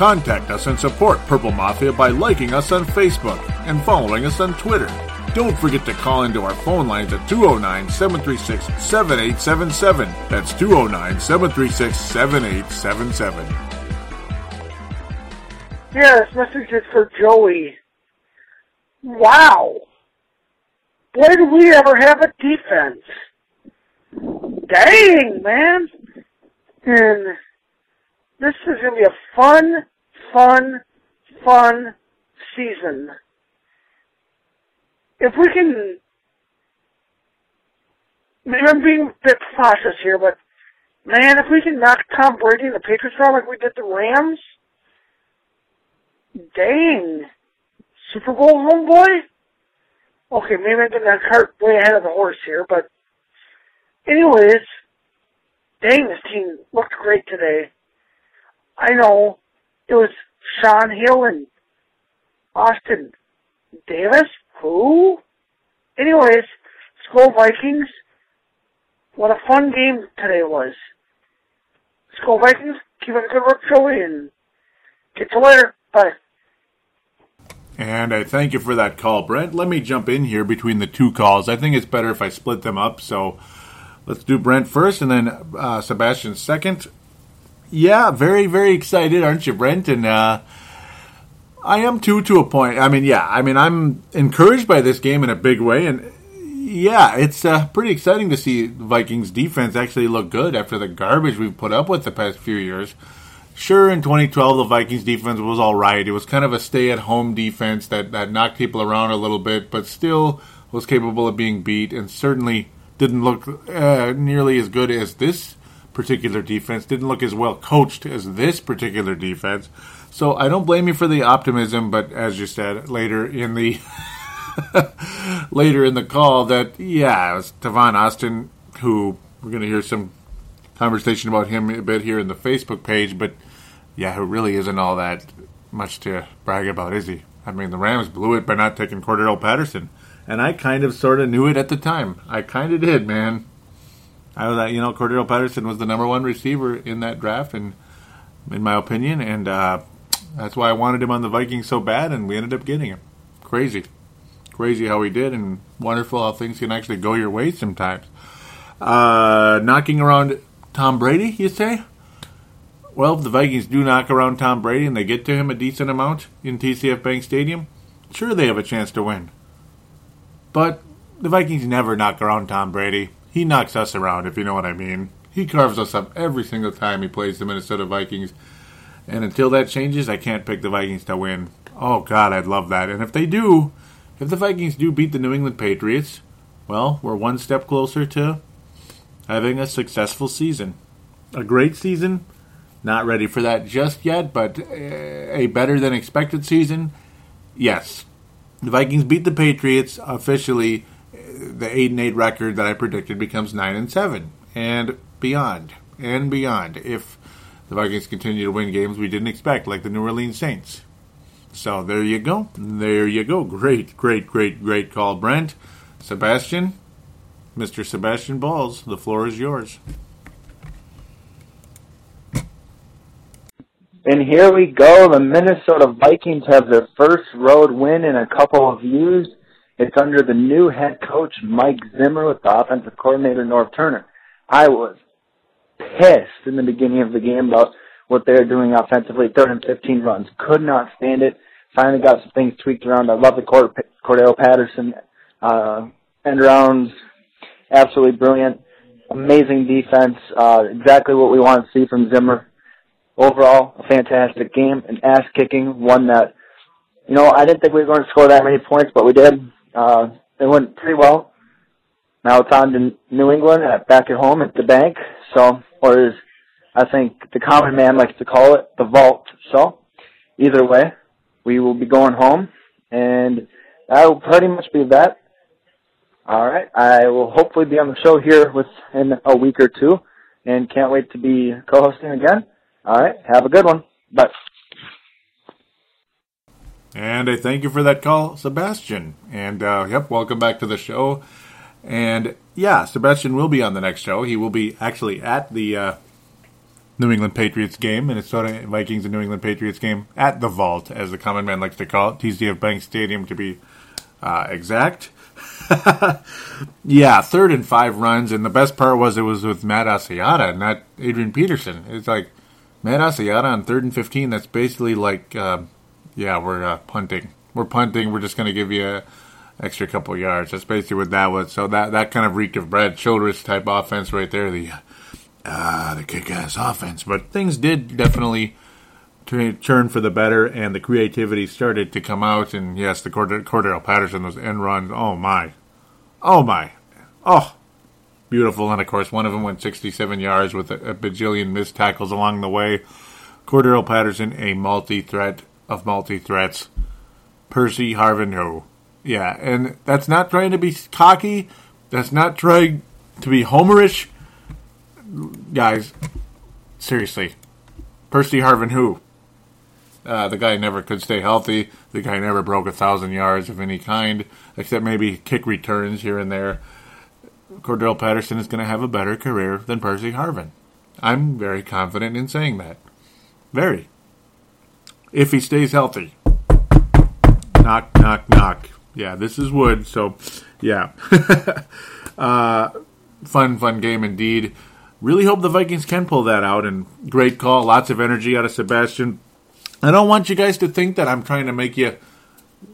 Contact us and support Purple Mafia by liking us on Facebook and following us on Twitter. Don't forget to call into our phone lines at 209 736 7877. That's 209 736 7877. Yeah, this message is for Joey. Wow. Boy, did we ever have a defense. Dang, man. And this is going to be a fun, fun, fun season. If we can, maybe I'm being a bit cautious here, but man, if we can knock Tom Brady and the Patriots out like we did the Rams, dang. Super Bowl homeboy? Okay, maybe I'm getting that cart way ahead of the horse here, but anyways, dang, this team looked great today. I know it was Shaun Hill and Austin Davis. Who? Anyways, let's Vikings. What a fun game today was. Let's Vikings. Keep up the good work, Joey, and get to later. Bye. And I thank you for that call, Brent. Let me jump in here between the two calls. I think it's better if I split them up. So let's do Brent first and then uh, Sebastian second. Yeah, very, very excited, aren't you, Brent? And uh, I am too, to a point. I mean, yeah, I mean, I'm encouraged by this game in a big way. And yeah, it's uh, pretty exciting to see Vikings defense actually look good after the garbage we've put up with the past few years. Sure, in 2012, the Vikings defense was all right. It was kind of a stay at home defense that, that knocked people around a little bit, but still was capable of being beat and certainly didn't look uh, nearly as good as this particular defense, didn't look as well coached as this particular defense. So I don't blame you for the optimism, but as you said later in the later in the call, that yeah, it was Tavon Austin who we're going to hear some conversation about him a bit here in the Facebook page, but yeah, who really isn't all that much to brag about, is he? I mean, the Rams blew it by not taking Cordarrelle Patterson, and I kind of sort of knew it at the time. I kind of did, man. I was, like, you know, Cordarrelle Patterson was the number one receiver in that draft, and in my opinion, and uh, that's why I wanted him on the Vikings so bad, and we ended up getting him. Crazy, crazy how he did, and wonderful how things can actually go your way sometimes. Uh, knocking around Tom Brady, you say? Well, if the Vikings do knock around Tom Brady and they get to him a decent amount in TCF Bank Stadium, sure they have a chance to win. But the Vikings never knock around Tom Brady. He knocks us around, if you know what I mean. He carves us up every single time he plays the Minnesota Vikings. And until that changes, I can't pick the Vikings to win. Oh, God, I'd love that. And if they do, if the Vikings do beat the New England Patriots, well, we're one step closer to having a successful season. A great season, Not ready for that just yet, but a better than expected season, yes. The Vikings beat the Patriots officially. The eight and eight record that I predicted becomes nine and seven, and beyond, and beyond. If the Vikings continue to win games we didn't expect, like the New Orleans Saints. So there you go. There you go. Great, great, great, great call, Brent. Sebastian, Mr. Sebastian Balls, the floor is yours. And here we go. The Minnesota Vikings have their first road win in a couple of years. It's under the new head coach, Mike Zimmer, with the offensive coordinator, Norv Turner. I was pissed in the beginning of the game about what they were doing offensively. Third and 15 runs. Could not stand it. Finally got some things tweaked around. I love the Cord- Cordarrelle Patterson uh, end rounds. Absolutely brilliant. Amazing defense. Uh, exactly what we want to see from Zimmer overall, a fantastic game, an ass kicking, one that, you know, I didn't think we were going to score that many points, but we did. Uh, it went pretty well. Now it's on to New England at, back at home at the bank. So, or as I think the common man likes to call it, the vault. So, either way, we will be going home, and that will pretty much be that. All right, I will hopefully be on the show here within a week or two, and can't wait to be co-hosting again. All right. Have a good one. Bye. And I thank you for that call, Sebastian. And uh, yep, welcome back to the show. And yeah, Sebastian will be on the next show. He will be actually at the uh, New England Patriots game, Minnesota Vikings and New England Patriots game at the Vault, as the common man likes to call it, TCF Bank Stadium to be uh, exact. yeah, third and five runs, and the best part was it was with Matt Asiata, not Adrian Peterson. It's like Matt Asiata on third and fifteen. That's basically like, uh, yeah, we're uh, punting. We're punting. We're just going to give you a extra couple yards. That's basically what that was. So that that kind of reeked of Brad Childress type offense right there. The uh, the kick ass offense, but things did definitely turn for the better, and the creativity started to come out. And yes, the Cord- Cordarrelle Patterson, those end runs. Oh my, oh my, oh beautiful. And of course, one of them went 67 yards with a, a bajillion missed tackles along the way. Cordarrelle Patterson, a multi threat of multi threats. Percy Harvin, who, yeah, and that's not trying to be cocky. That's not trying to be homerish. Guys, seriously, Percy Harvin, who? Uh, the guy never could stay healthy. The guy never broke a thousand yards of any kind, except maybe kick returns here and there. Cordarrelle Patterson is going to have a better career than Percy Harvin. I'm very confident in saying that. Very. If he stays healthy. Knock, knock, knock. Yeah, this is wood, so yeah. uh, fun, fun game indeed. Really hope the Vikings can pull that out, and great call. Lots of energy out of Sebastian. I don't want you guys to think that I'm trying to make you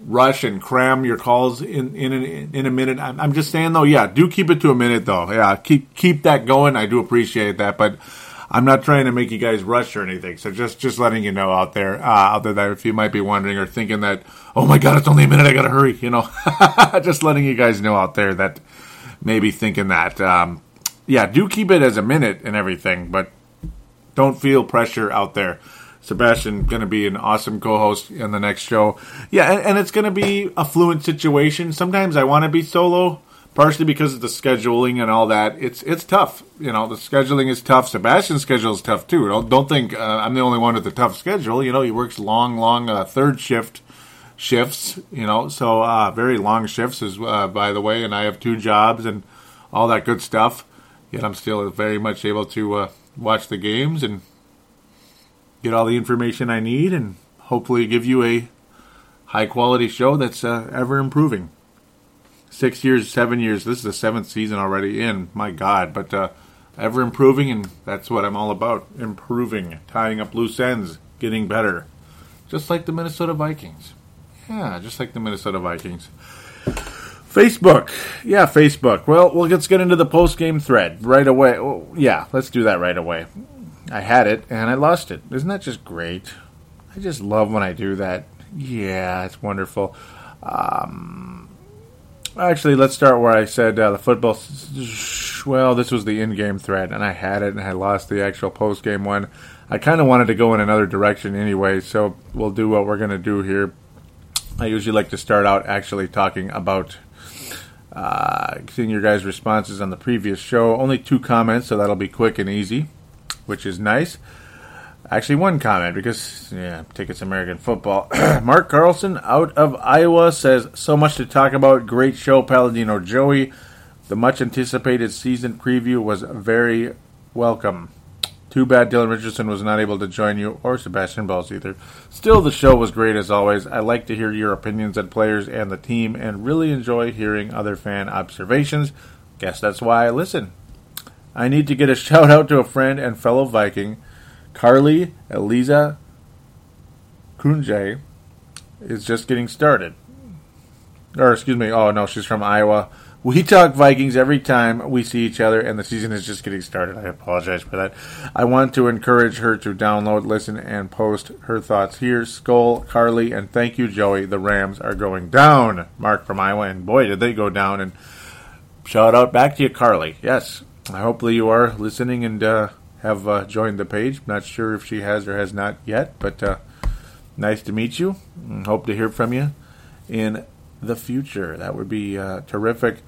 rush and cram your calls in in in in a minute. I'm, I'm just saying though, yeah, do keep it to a minute though. Yeah, keep keep that going. I do appreciate that, but I'm not trying to make you guys rush or anything. So just just letting you know out there, uh, out there that if you might be wondering or thinking that, oh my god, it's only a minute, I gotta hurry. You know, just letting you guys know out there that maybe thinking that. Um, yeah, do keep it as a minute and everything, but don't feel pressure out there. Sebastian going to be an awesome co-host in the next show. Yeah, and, and it's going to be a fluent situation. Sometimes I want to be solo, partially because of the scheduling and all that. It's it's tough. You know, the scheduling is tough. Sebastian's schedule is tough too. Don't don't think uh, I'm the only one with a tough schedule. You know, he works long, long uh, third shift shifts. You know, so uh, very long shifts as uh, by the way. And I have two jobs and all that good stuff. Yet I'm still very much able to uh, watch the games and get all the information I need and hopefully give you a high quality show that's uh, ever improving. Six years, seven years. This is the seventh season already in. My God, but uh, ever improving, and that's what I'm all about: improving, tying up loose ends, getting better, just like the Minnesota Vikings. Yeah, just like the Minnesota Vikings. Facebook. Yeah, Facebook. Well, well, let's get into the post game thread right away. Oh, yeah, let's do that right away. I had it and I lost it. Isn't that just great? I just love when I do that. Yeah, it's wonderful. Um, actually, let's start where I said uh, the football. well, this was the in-game thread, and I had it, and I lost the actual post-game one. I kind of wanted to go in another direction anyway, so we'll do what we're going to do here. I usually like to start out actually talking about uh, seeing your guys' responses on the previous show. Only two comments, so that'll be quick and easy, which is nice. Actually, one comment because yeah, tickets American football. Mark Carlson out of Iowa says so much to talk about. Great show, Paladino Joey. The much anticipated season preview was very welcome. Too bad Dylan Richardson was not able to join you or Sebastian Balls either. Still, the show was great as always. I like to hear your opinions on players and the team and really enjoy hearing other fan observations. Guess that's why I listen. I need to get a shout out to a friend and fellow Viking. Carly Eliza Kunje is just getting started. Or, excuse me, oh no, she's from Iowa. We talk Vikings every time we see each other, and the season is just getting started. I apologize for that. I want to encourage her to download, listen, and post her thoughts here. Skol, Carly, and thank you, Joey. The Rams are going down. Mark from Iowa, and boy, did they go down. And shout out back to you, Carly. Yes, hopefully you are listening and uh, have uh, joined the page. Not sure if she has or has not yet, but uh, nice to meet you. Hope to hear from you in the future. That would be uh, terrific.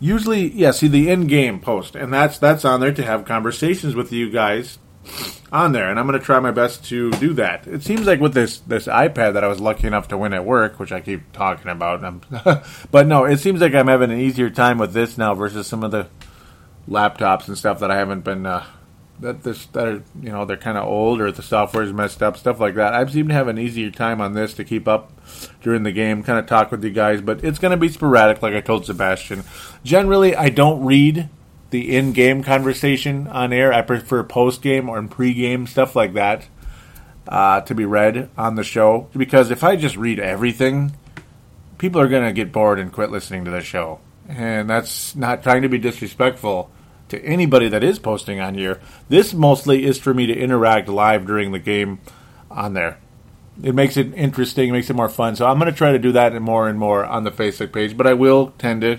Usually, yeah, see the in-game post, and that's that's on there to have conversations with you guys on there, and I'm going to try my best to do that. It seems like with this this iPad that I was lucky enough to win at work, which I keep talking about, but no, it seems like I'm having an easier time with this now versus some of the laptops and stuff that I haven't been uh, that this that are you know they're kind of old or the software's messed up, stuff like that. I seem to have an easier time on this to keep up during the game, kind of talk with you guys, but it's going to be sporadic, like I told Sebastian. Generally, I don't read the in-game conversation on air. I prefer post-game or pre-game stuff like that uh, to be read on the show because if I just read everything, people are going to get bored and quit listening to the show, and that's not trying to be disrespectful to anybody that is posting on here. This mostly is for me to interact live during the game on there. It makes it interesting, makes it more fun. So I'm going to try to do that more and more on the Facebook page, but I will tend to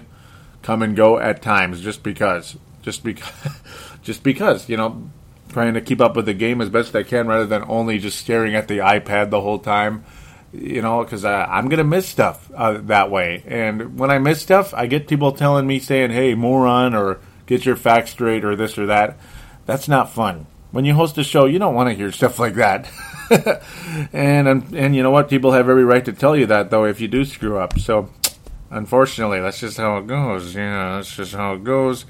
come and go at times just because, just because, just because, you know, trying to keep up with the game as best I can rather than only just staring at the iPad the whole time. You know, because uh, I'm gonna miss stuff uh, that way, and when I miss stuff, I get people telling me saying, "Hey, moron," or get your facts straight or this or that. That's not fun. When you host a show, you don't want to hear stuff like that. and and you know what? People have every right to tell you that though if you do screw up. So unfortunately, that's just how it goes. Yeah, that's just how it goes.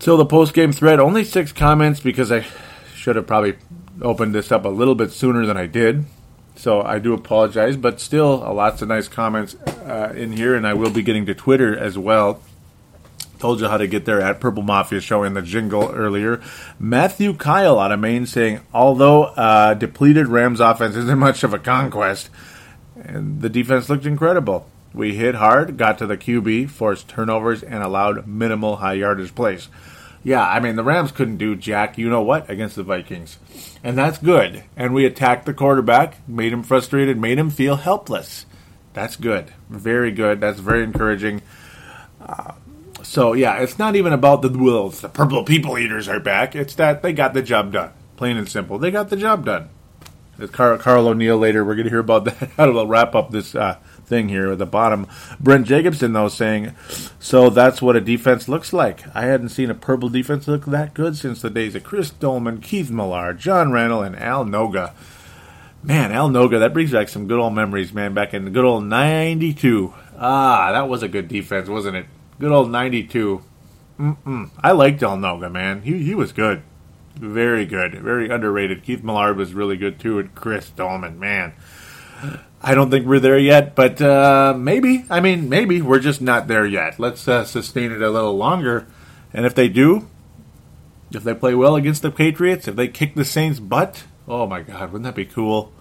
So the post game thread, only six comments because I should have probably opened this up a little bit sooner than I did. So I do apologize, but still, lots of nice comments uh, in here, and I will be getting to Twitter as well Told you how to get there at Purple Mafia Show in the jingle earlier. Matthew Kyle out of Maine saying, although uh, depleted Rams offense isn't much of a conquest, and the defense looked incredible. We hit hard, got to the QB, forced turnovers, and allowed minimal high yardage plays. Yeah, I mean, the Rams couldn't do jack, you know what, against the Vikings. And that's good. And we attacked the quarterback, made him frustrated, made him feel helpless. That's good. Very good. That's very encouraging. Uh, so yeah, it's not even about the well, the purple people eaters are back. It's that they got the job done, plain and simple. They got the job done. It's Carl, Carl O'Neill later. We're going to hear about that. How to wrap up this uh, thing here at the bottom. Brent Jacobson though saying, so that's what a defense looks like. I hadn't seen a purple defense look that good since the days of Chris Doleman, Keith Millard, John Randle, and Al Noga. Man, Al Noga, that brings back some good old memories, man. Back in the good old '92. Ah, that was a good defense, wasn't it? Good old 92. Mm-mm. I liked Del Noga, man. He, he was good. Very good. Very underrated. Keith Millard was really good, too. And Chris Doleman, man. I don't think we're there yet, but uh, maybe. I mean, maybe. We're just not there yet. Let's uh, sustain it a little longer. And if they do, if they play well against the Patriots, if they kick the Saints' butt, oh my God, wouldn't that be cool?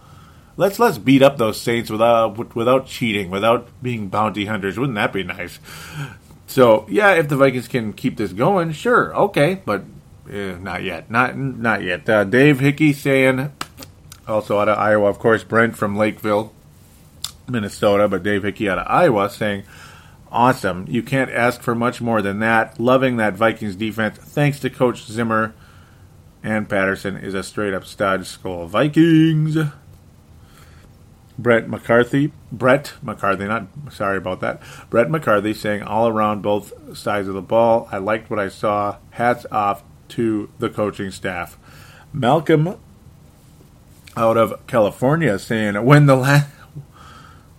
Let's let's beat up those Saints without without cheating, without being bounty hunters. Wouldn't that be nice? So yeah, if the Vikings can keep this going, sure, okay, but eh, not yet, not not yet. Uh, Dave Hickey saying, also out of Iowa, of course, Brent from Lakeville, Minnesota, but Dave Hickey out of Iowa saying, awesome. You can't ask for much more than that. Loving that Vikings defense. Thanks to Coach Zimmer and Patterson is a straight up stud. Skol Vikings. Brett McCarthy, Brett McCarthy, not sorry about that. Brett McCarthy saying all around both sides of the ball. I liked what I saw. Hats off to the coaching staff. Malcolm out of California saying when the last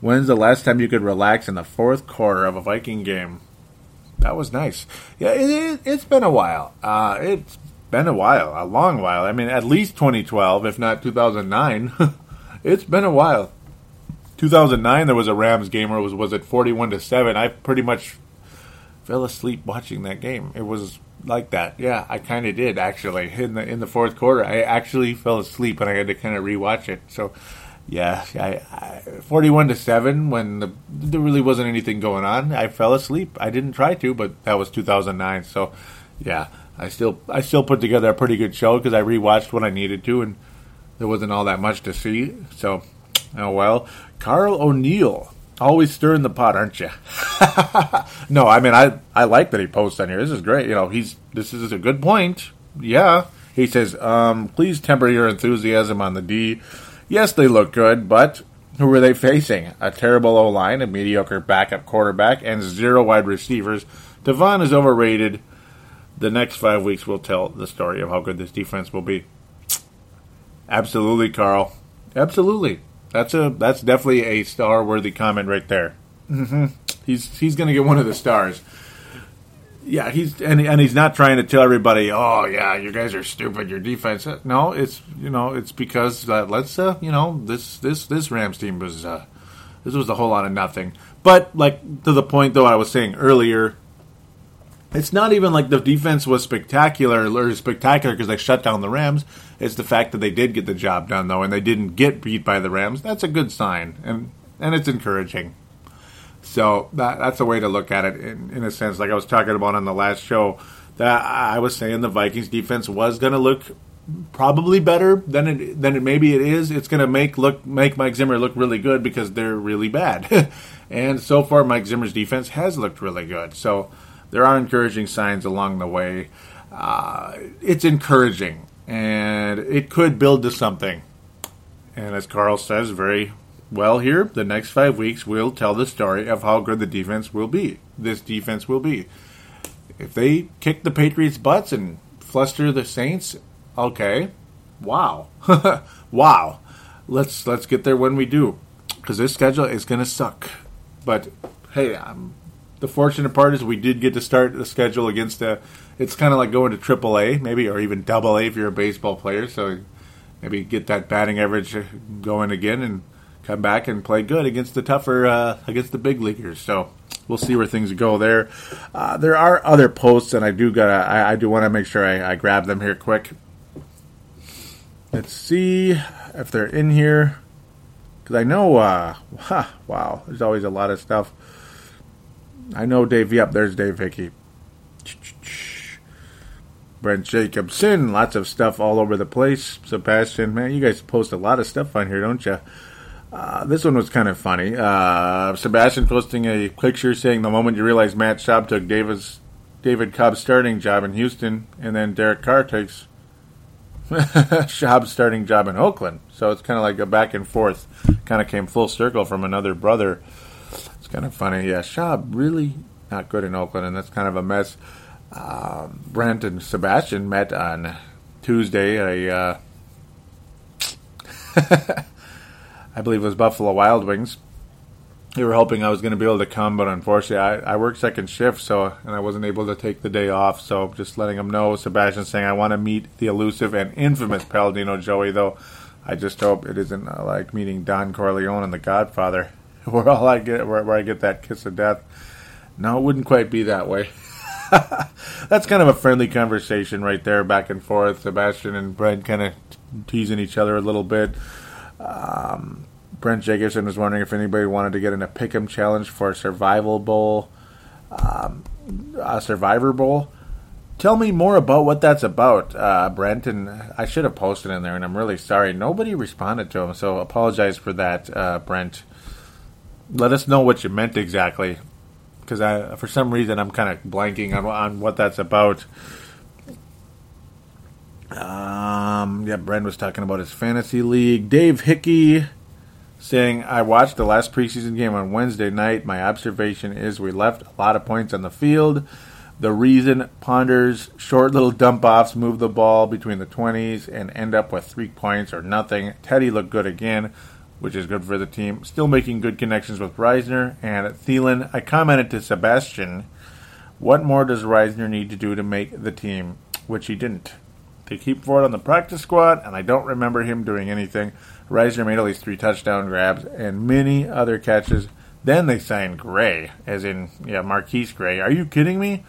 when's the last time you could relax in the fourth quarter of a Viking game? That was nice. Yeah, it, it, has been a while. Uh, it's been a while, a long while. I mean, at least 2012, if not 2009. it's been a while. 2009, there was a Rams game where it was was it 41 to seven. I pretty much fell asleep watching that game. It was like that. Yeah, I kind of did actually in the in the fourth quarter. I actually fell asleep and I had to kind of rewatch it. So, yeah, I, I, 41 to seven when the, there really wasn't anything going on. I fell asleep. I didn't try to, but that was 2009. So, yeah, I still I still put together a pretty good show because I rewatched what I needed to and there wasn't all that much to see. So, oh well. Carl O'Neill always stirring the pot, aren't you? no, I mean I I like that he posts on here. This is great. You know, he's this is a good point. Yeah, he says, um, please temper your enthusiasm on the D. Yes, they look good, but who are they facing? A terrible O line, a mediocre backup quarterback, and zero wide receivers. Devon is overrated. The next five weeks will tell the story of how good this defense will be. Absolutely, Carl. Absolutely. That's a that's definitely a star worthy comment right there. Mm-hmm. He's he's going to get one of the stars. Yeah, he's and and he's not trying to tell everybody, oh yeah, you guys are stupid, your defense. No, it's you know it's because uh, let's uh, you know this this this Rams team was uh, this was a whole lot of nothing. But like to the point though, I was saying earlier, it's not even like the defense was spectacular or spectacular because they shut down the Rams. It's the fact that they did get the job done though, and they didn't get beat by the Rams. That's a good sign, and and it's encouraging. So that that's a way to look at it in, in a sense. Like I was talking about on the last show, that I was saying the Vikings defense was going to look probably better than it than it maybe it is. It's going to make look make Mike Zimmer look really good because they're really bad. and so far, Mike Zimmer's defense has looked really good. So there are encouraging signs along the way. Uh, it's encouraging, and it could build to something. And as Carl says very well here, the next five weeks will tell the story of how good the defense will be. This defense will be. If they kick the Patriots' butts and fluster the Saints, okay, wow, wow. Let's let's get there when we do, because this schedule is to suck. But hey, I'm the fortunate part is we did get to start the schedule against a. It's kind of like going to Triple A, maybe, or even Double A if you're a baseball player. So maybe get that batting average going again and come back and play good against the tougher uh, against the big leaguers. So we'll see where things go there. Uh, there are other posts, and I do gotta. I, I do want to make sure I, I grab them here quick. Let's see if they're in here because I know. Uh, huh, wow, there's always a lot of stuff. I know Dave. Yep, there's Dave Hickey. Brent Jacobson, lots of stuff all over the place. Sebastian, man, you guys post a lot of stuff on here, don't you? Uh, this one was kind of funny. Uh, Sebastian posting a picture saying the moment you realize Matt Schaub took Davis, David Cobb's starting job in Houston, and then Derek Carr takes Schaub's starting job in Oakland. So it's kind of like a back and forth. Kind of came full circle from another brother kind of funny. Yeah, Schaub really not good in Oakland, and that's kind of a mess. Uh, Brent and Sebastian met on Tuesday. A, uh, I believe it was Buffalo Wild Wings. They were hoping I was going to be able to come, but unfortunately, I, I work second shift, so and I wasn't able to take the day off. So just letting them know. Sebastian saying I want to meet the elusive and infamous Paladino Joey, though. I just hope it isn't uh, like meeting Don Corleone and The Godfather. where all I get where, where I get that kiss of death. No, it wouldn't quite be that way. That's kind of a friendly conversation right there, back and forth. Sebastian and Brent kind of teasing each other a little bit. Um, Brent Jacobson was wondering if anybody wanted to get in a pick'em challenge for a survival bowl, um, a survivor bowl. Tell me more about what that's about, uh, Brent. And I should have posted in there, and I'm really sorry. Nobody responded to him, so apologize for that, uh, Brent let us know what you meant exactly. because I for some reason I'm kind of blanking on on what that's about. Um, yeah, Brent was talking about his fantasy league. Dave Hickey saying, I watched the last preseason game on Wednesday night. My observation is we left a lot of points on the field. The reason Ponder's short little dump offs move the ball between the 20s and end up with three points or nothing. Teddy looked good again, which is good for the team. Still making good connections with Reisner and Thielen. I commented to Sebastian, what more does Reisner need to do to make the team? Which he didn't. They keep Ford on the practice squad, and I don't remember him doing anything. Reisner made at least three touchdown grabs and many other catches. Then they signed Gray, as in, yeah, MarQueis Gray. Are you kidding me?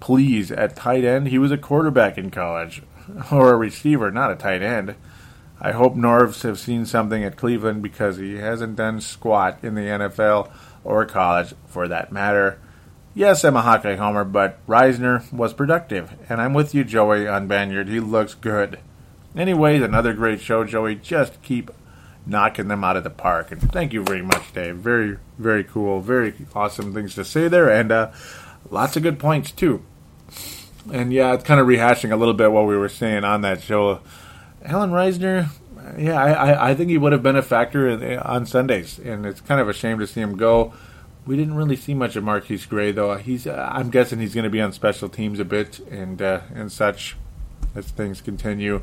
Please, at tight end, he was a quarterback in college, or a receiver, not a tight end. I hope Norvs have seen something at Cleveland because he hasn't done squat in the NFL or college, for that matter. Yes, I'm a Hawkeye homer, but Reisner was productive, and I'm with you, Joey, on Banyard. He looks good. Anyways, another great show, Joey. Just keep knocking them out of the park. And thank you very much, Dave. Very, very cool. Very awesome things to say there, and uh, lots of good points too. And yeah, it's kind of rehashing a little bit what we were saying on that show. Allen Reisner, yeah, I, I, I think he would have been a factor in, on Sundays, and it's kind of a shame to see him go. We didn't really see much of MarQueis Gray, though. He's, uh, I'm guessing he's going to be on special teams a bit and uh, and such as things continue.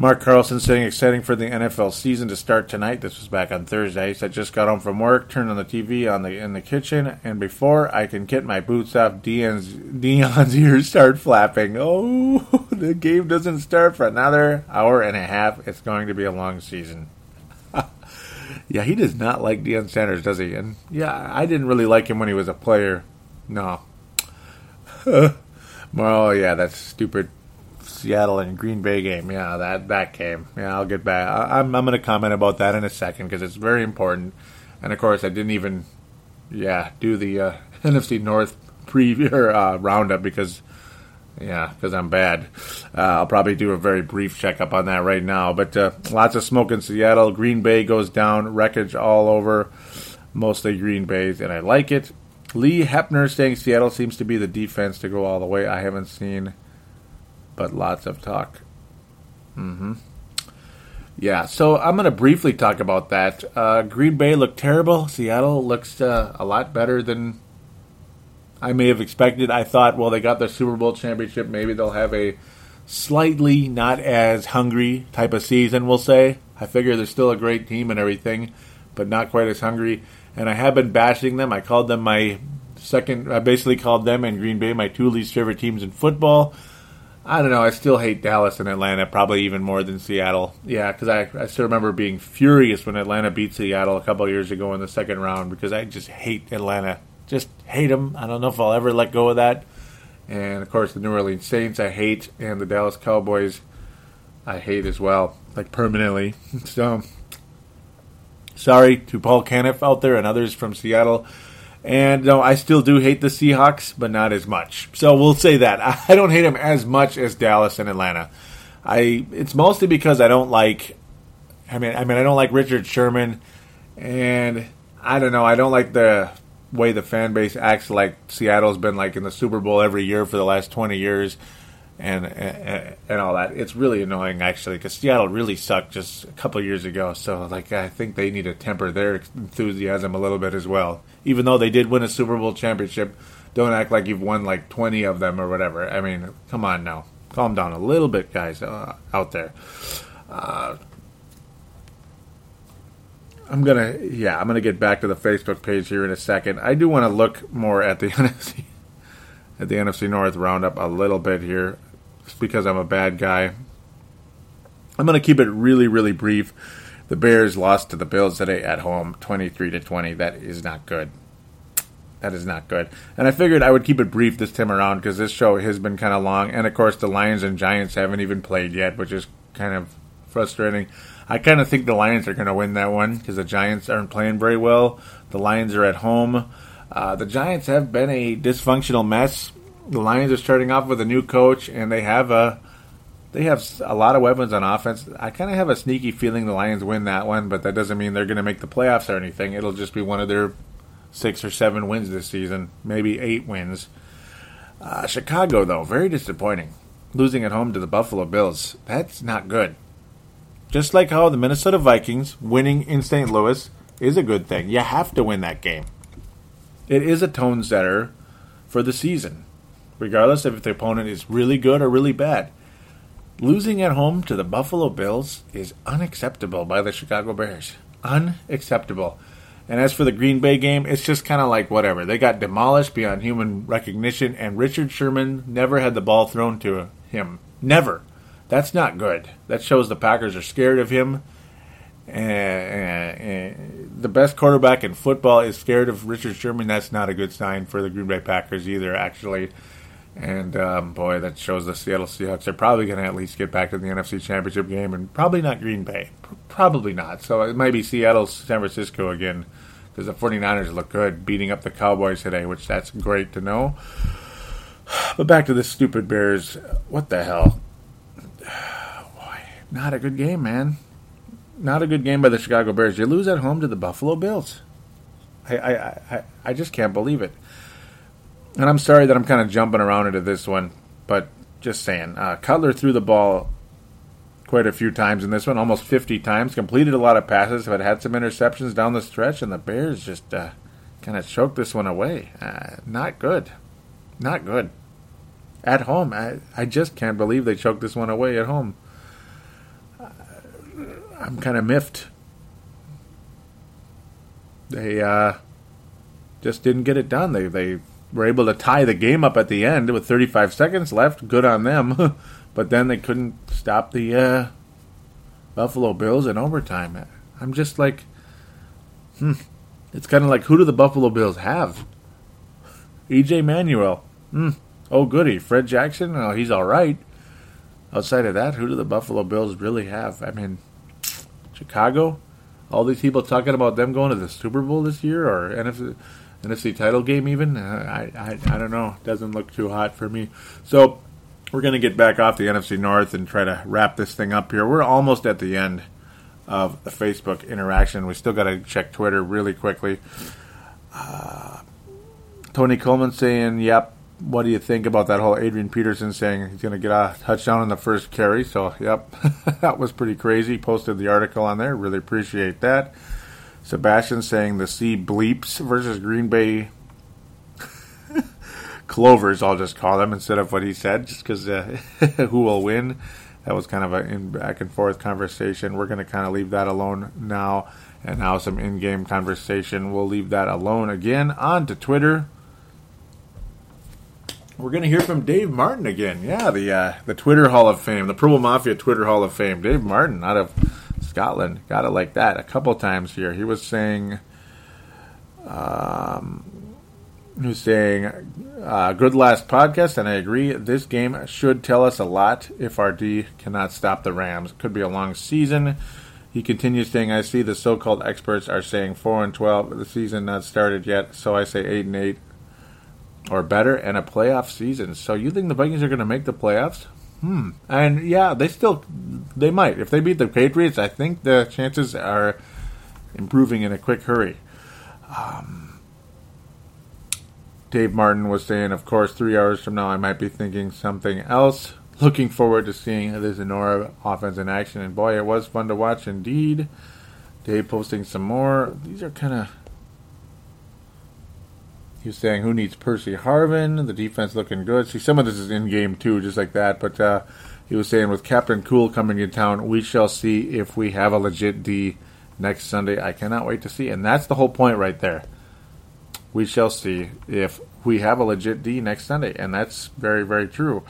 Mark Carlson saying exciting for the NFL season to start tonight. This was back on Thursday. He said just got home from work, turned on the TV on the in the kitchen, and before I can get my boots off, Deion's Deion's ears start flapping. Oh, the game doesn't start for another hour and a half. It's going to be a long season. yeah, he does not like Deion Sanders, does he? And yeah, I didn't really like him when he was a player. No. well, yeah, that's stupid Seattle and Green Bay game. Yeah, that that game. Yeah, I'll get back. I, I'm I'm going to comment about that in a second because it's very important. And of course, I didn't even, yeah, do the uh, NFC North preview uh, roundup because, yeah, because I'm bad. Uh, I'll probably do a very brief checkup on that right now. But uh, lots of smoke in Seattle. Green Bay goes down, wreckage all over, mostly Green Bay's, and I like it. Lee Hepner saying Seattle seems to be the defense to go all the way. I haven't seen but lots of talk. Mm-hmm. Yeah, so I'm going to briefly talk about that. Uh, Green Bay looked terrible. Seattle looks uh, a lot better than I may have expected. I thought, well, they got the Super Bowl championship. Maybe they'll have a slightly not as hungry type of season, we'll say. I figure they're still a great team and everything, but not quite as hungry. And I have been bashing them. I called them my second, I basically called them and Green Bay my two least favorite teams in football. I don't know. I still hate Dallas and Atlanta probably even more than Seattle. Yeah, because I, I still remember being furious when Atlanta beat Seattle a couple years ago in the second round because I just hate Atlanta. Just hate them. I don't know if I'll ever let go of that. And of course, the New Orleans Saints I hate, and the Dallas Cowboys I hate as well, like permanently. So, sorry to Paul Caniff out there and others from Seattle. And no, I still do hate the Seahawks, but not as much. So we'll say that I don't hate them as much as Dallas and Atlanta. I it's mostly because I don't like. I mean, I mean, I don't like Richard Sherman, and I don't know. I don't like the way the fan base acts. Like Seattle's been like in the Super Bowl every year for the last twenty years, and and, and all that. It's really annoying actually because Seattle really sucked just a couple years ago. So like I think they need to temper their enthusiasm a little bit as well. Even though they did win a Super Bowl championship, don't act like you've won like twenty of them or whatever. I mean, come on now, calm down a little bit, guys uh, out there. Uh, I'm gonna, yeah, I'm gonna get back to the Facebook page here in a second. I do want to look more at the NFC, at the NFC North roundup a little bit here because I'm a bad guy. I'm going to keep it really, really brief. The Bears lost to the Bills today at home, 23 to 20. That is not good. That is not good. And I figured I would keep it brief this time around because this show has been kind of long. And of course, the Lions and Giants haven't even played yet, which is kind of frustrating. I kind of think the Lions are going to win that one because the Giants aren't playing very well. The Lions are at home. Uh, the Giants have been a dysfunctional mess the Lions are starting off with a new coach, and they have a they have a lot of weapons on offense. I kind of have a sneaky feeling the Lions win that one, but that doesn't mean they're going to make the playoffs or anything. It'll just be one of their six or seven wins this season, maybe eight wins. Uh, Chicago, though, very disappointing. Losing at home to the Buffalo Bills. That's not good. Just like how the Minnesota Vikings winning in St. Louis is a good thing. You have to win that game. It is a tone setter for the season, regardless if the opponent is really good or really bad. Losing at home to the Buffalo Bills is unacceptable by the Chicago Bears. Unacceptable. And as for the Green Bay game, it's just kind of like whatever. They got demolished beyond human recognition, and Richard Sherman never had the ball thrown to him. Never. That's not good. That shows the Packers are scared of him. And, and the best quarterback in football is scared of Richard Sherman. That's not a good sign for the Green Bay Packers either, actually. And um, boy, that shows the Seattle Seahawks. They're probably going to at least get back to the NFC Championship game, and probably not Green Bay. P- probably not. So it might be Seattle, San Francisco again, because the 49ers look good, beating up the Cowboys today, which that's great to know. But back to the stupid Bears. What the hell? Boy, not a good game, man. Not a good game by the Chicago Bears. You lose at home to the Buffalo Bills. I, I, I, I just can't believe it. And I'm sorry that I'm kind of jumping around into this one, but just saying. Uh, Cutler threw the ball quite a few times in this one, almost 50 times, completed a lot of passes, but had some interceptions down the stretch, and the Bears just uh, kind of choked this one away. Uh, not good. Not good. At home. I, I just can't believe they choked this one away at home. Uh, I'm kind of miffed. They uh, just didn't get it done. They they were able to tie the game up at the end with 35 seconds left. Good on them. but then they couldn't stop the uh, Buffalo Bills in overtime. I'm just like, hmm. It's kind of like, who do the Buffalo Bills have? EJ Manuel. Hmm. Oh, goody. Fred Jackson? Oh, he's all right. Outside of that, who do the Buffalo Bills really have? I mean, Chicago? All these people talking about them going to the Super Bowl this year or NFC, NFC title game even? Uh, I, I, I don't know. Doesn't look too hot for me. So we're going to get back off the NFC North and try to wrap this thing up here. We're almost at the end of the Facebook interaction. We still got to check Twitter really quickly. Uh, Tony Coleman saying, "Yep, what do you think about that whole Adrian Peterson saying he's going to get a touchdown on the first carry?" So, yep, that was pretty crazy. Posted the article on there. Really appreciate that. Sebastian saying the sea bleeps versus Green Bay Clovers, I'll just call them instead of what he said, just because uh, who will win. That was kind of a in back and forth conversation. We're going to kind of leave that alone now, and now some in-game conversation. We'll leave that alone again. On to Twitter. We're going to hear from Dave Martin again. Yeah, the uh, the Twitter Hall of Fame, the Purple Mafia Twitter Hall of Fame. Dave Martin out of Scotland. Got it like that a couple times here. He was saying, um, he was saying, uh, good last podcast, and I agree. This game should tell us a lot if our D cannot stop the Rams. Could be a long season. He continues saying, "I see the so-called experts are saying four and twelve. The season not started yet, so I say eight and eight or better, and a playoff season. So you think the Vikings are going to make the playoffs? Hmm. And yeah, they still they might if they beat the Patriots. I think the chances are improving in a quick hurry. Um, Dave Martin was saying, of course, three hours from now I might be thinking something else. Looking forward to seeing the Zenora offense in action, and boy, it was fun to watch indeed. Dave posting some more. These are kind of he was saying, "Who needs Percy Harvin? The defense looking good." See, some of this is in game too, just like that. But uh, he was saying, with Captain Cool coming in town, we shall see if we have a legit D next Sunday. I cannot wait to see, and that's the whole point right there. We shall see if we have a legit D next Sunday, and that's very, very true.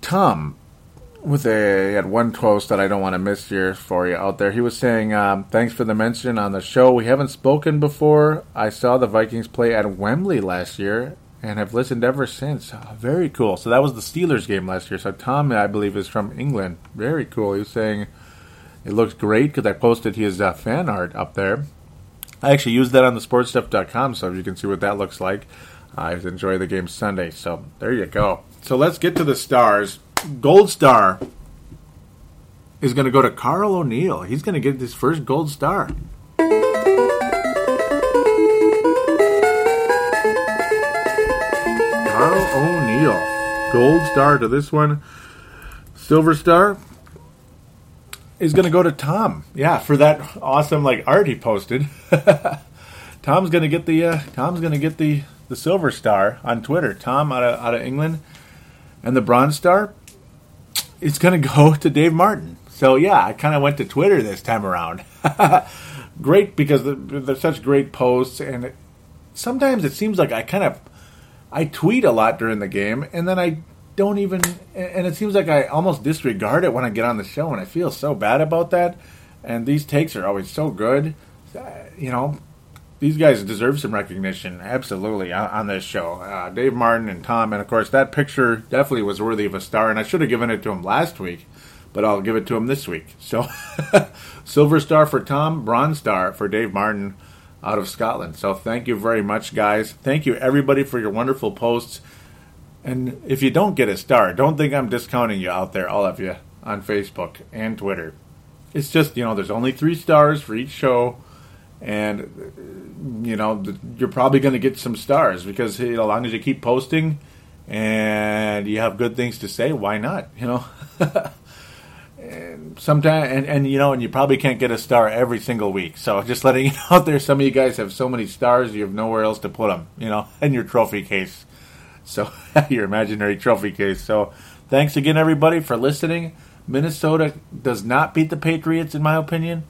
Tom, with a at one toast that I don't want to miss here for you out there. He was saying, um, "Thanks for the mention on the show. We haven't spoken before. I saw the Vikings play at Wembley last year and have listened ever since. Oh, very cool. So that was the Steelers game last year. So Tom, I believe, is from England. Very cool. He was saying it looks great because I posted his uh, fan art up there. I actually used that on the sportstuff.com, so you can see what that looks like. I enjoy the game Sunday. So there you go. So let's get to the stars gold star is going to go to Carl O'Neill. He's going to get his first gold star. Carl O'Neill. Gold star to this one. Silver star is going to go to Tom. Yeah, for that awesome like art he posted. Tom's going to get the uh, Tom's going to get the the silver star on Twitter. Tom out of out of England and the bronze star is going to go to Dave Martin. So yeah, I kind of went to Twitter this time around. great because they're such great posts, and it, sometimes it seems like I kind of I tweet a lot during the game, and then I don't even, and it seems like I almost disregard it when I get on the show, and I feel so bad about that. And these takes are always so good, uh, you know. These guys deserve some recognition, absolutely, on, on this show. Uh, Dave Martin and Tom, and of course, that picture definitely was worthy of a star, and I should have given it to him last week, but I'll give it to him this week. So, silver star for Tom, bronze star for Dave Martin out of Scotland. So, thank you very much, guys. Thank you, everybody, for your wonderful posts. And if you don't get a star, don't think I'm discounting you out there, all of you, on Facebook and Twitter. It's just, you know, there's only three stars for each show, and, you know, you're probably going to get some stars because, you know, as long as you keep posting and you have good things to say, why not, you know? and sometimes, and, and, you know, and you probably can't get a star every single week. So just letting you know out there, some of you guys have so many stars, you have nowhere else to put them, you know, in your trophy case. So your imaginary trophy case. So thanks again, everybody, for listening. Minnesota does not beat the Patriots, in my opinion.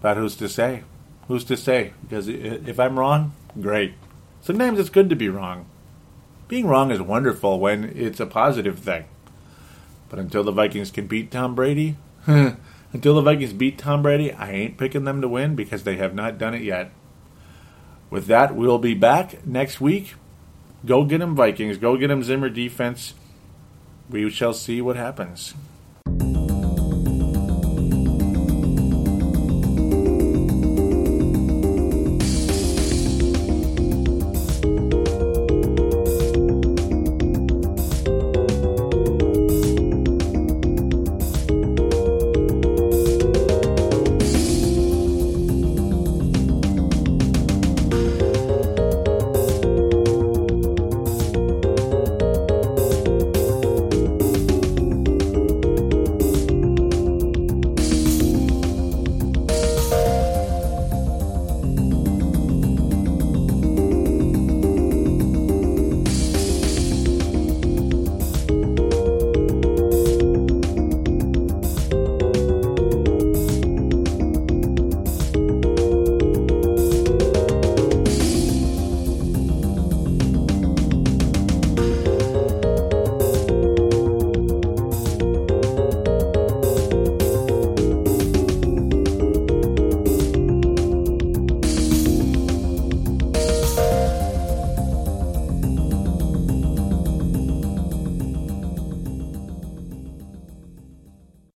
But who's to say? Who's to say? Because if I'm wrong, great. Sometimes it's good to be wrong. Being wrong is wonderful when it's a positive thing. But until the Vikings can beat Tom Brady, until the Vikings beat Tom Brady, I ain't picking them to win because they have not done it yet. With that, we'll be back next week Go get him, Vikings. Go get him, Zimmer defense. We shall see what happens.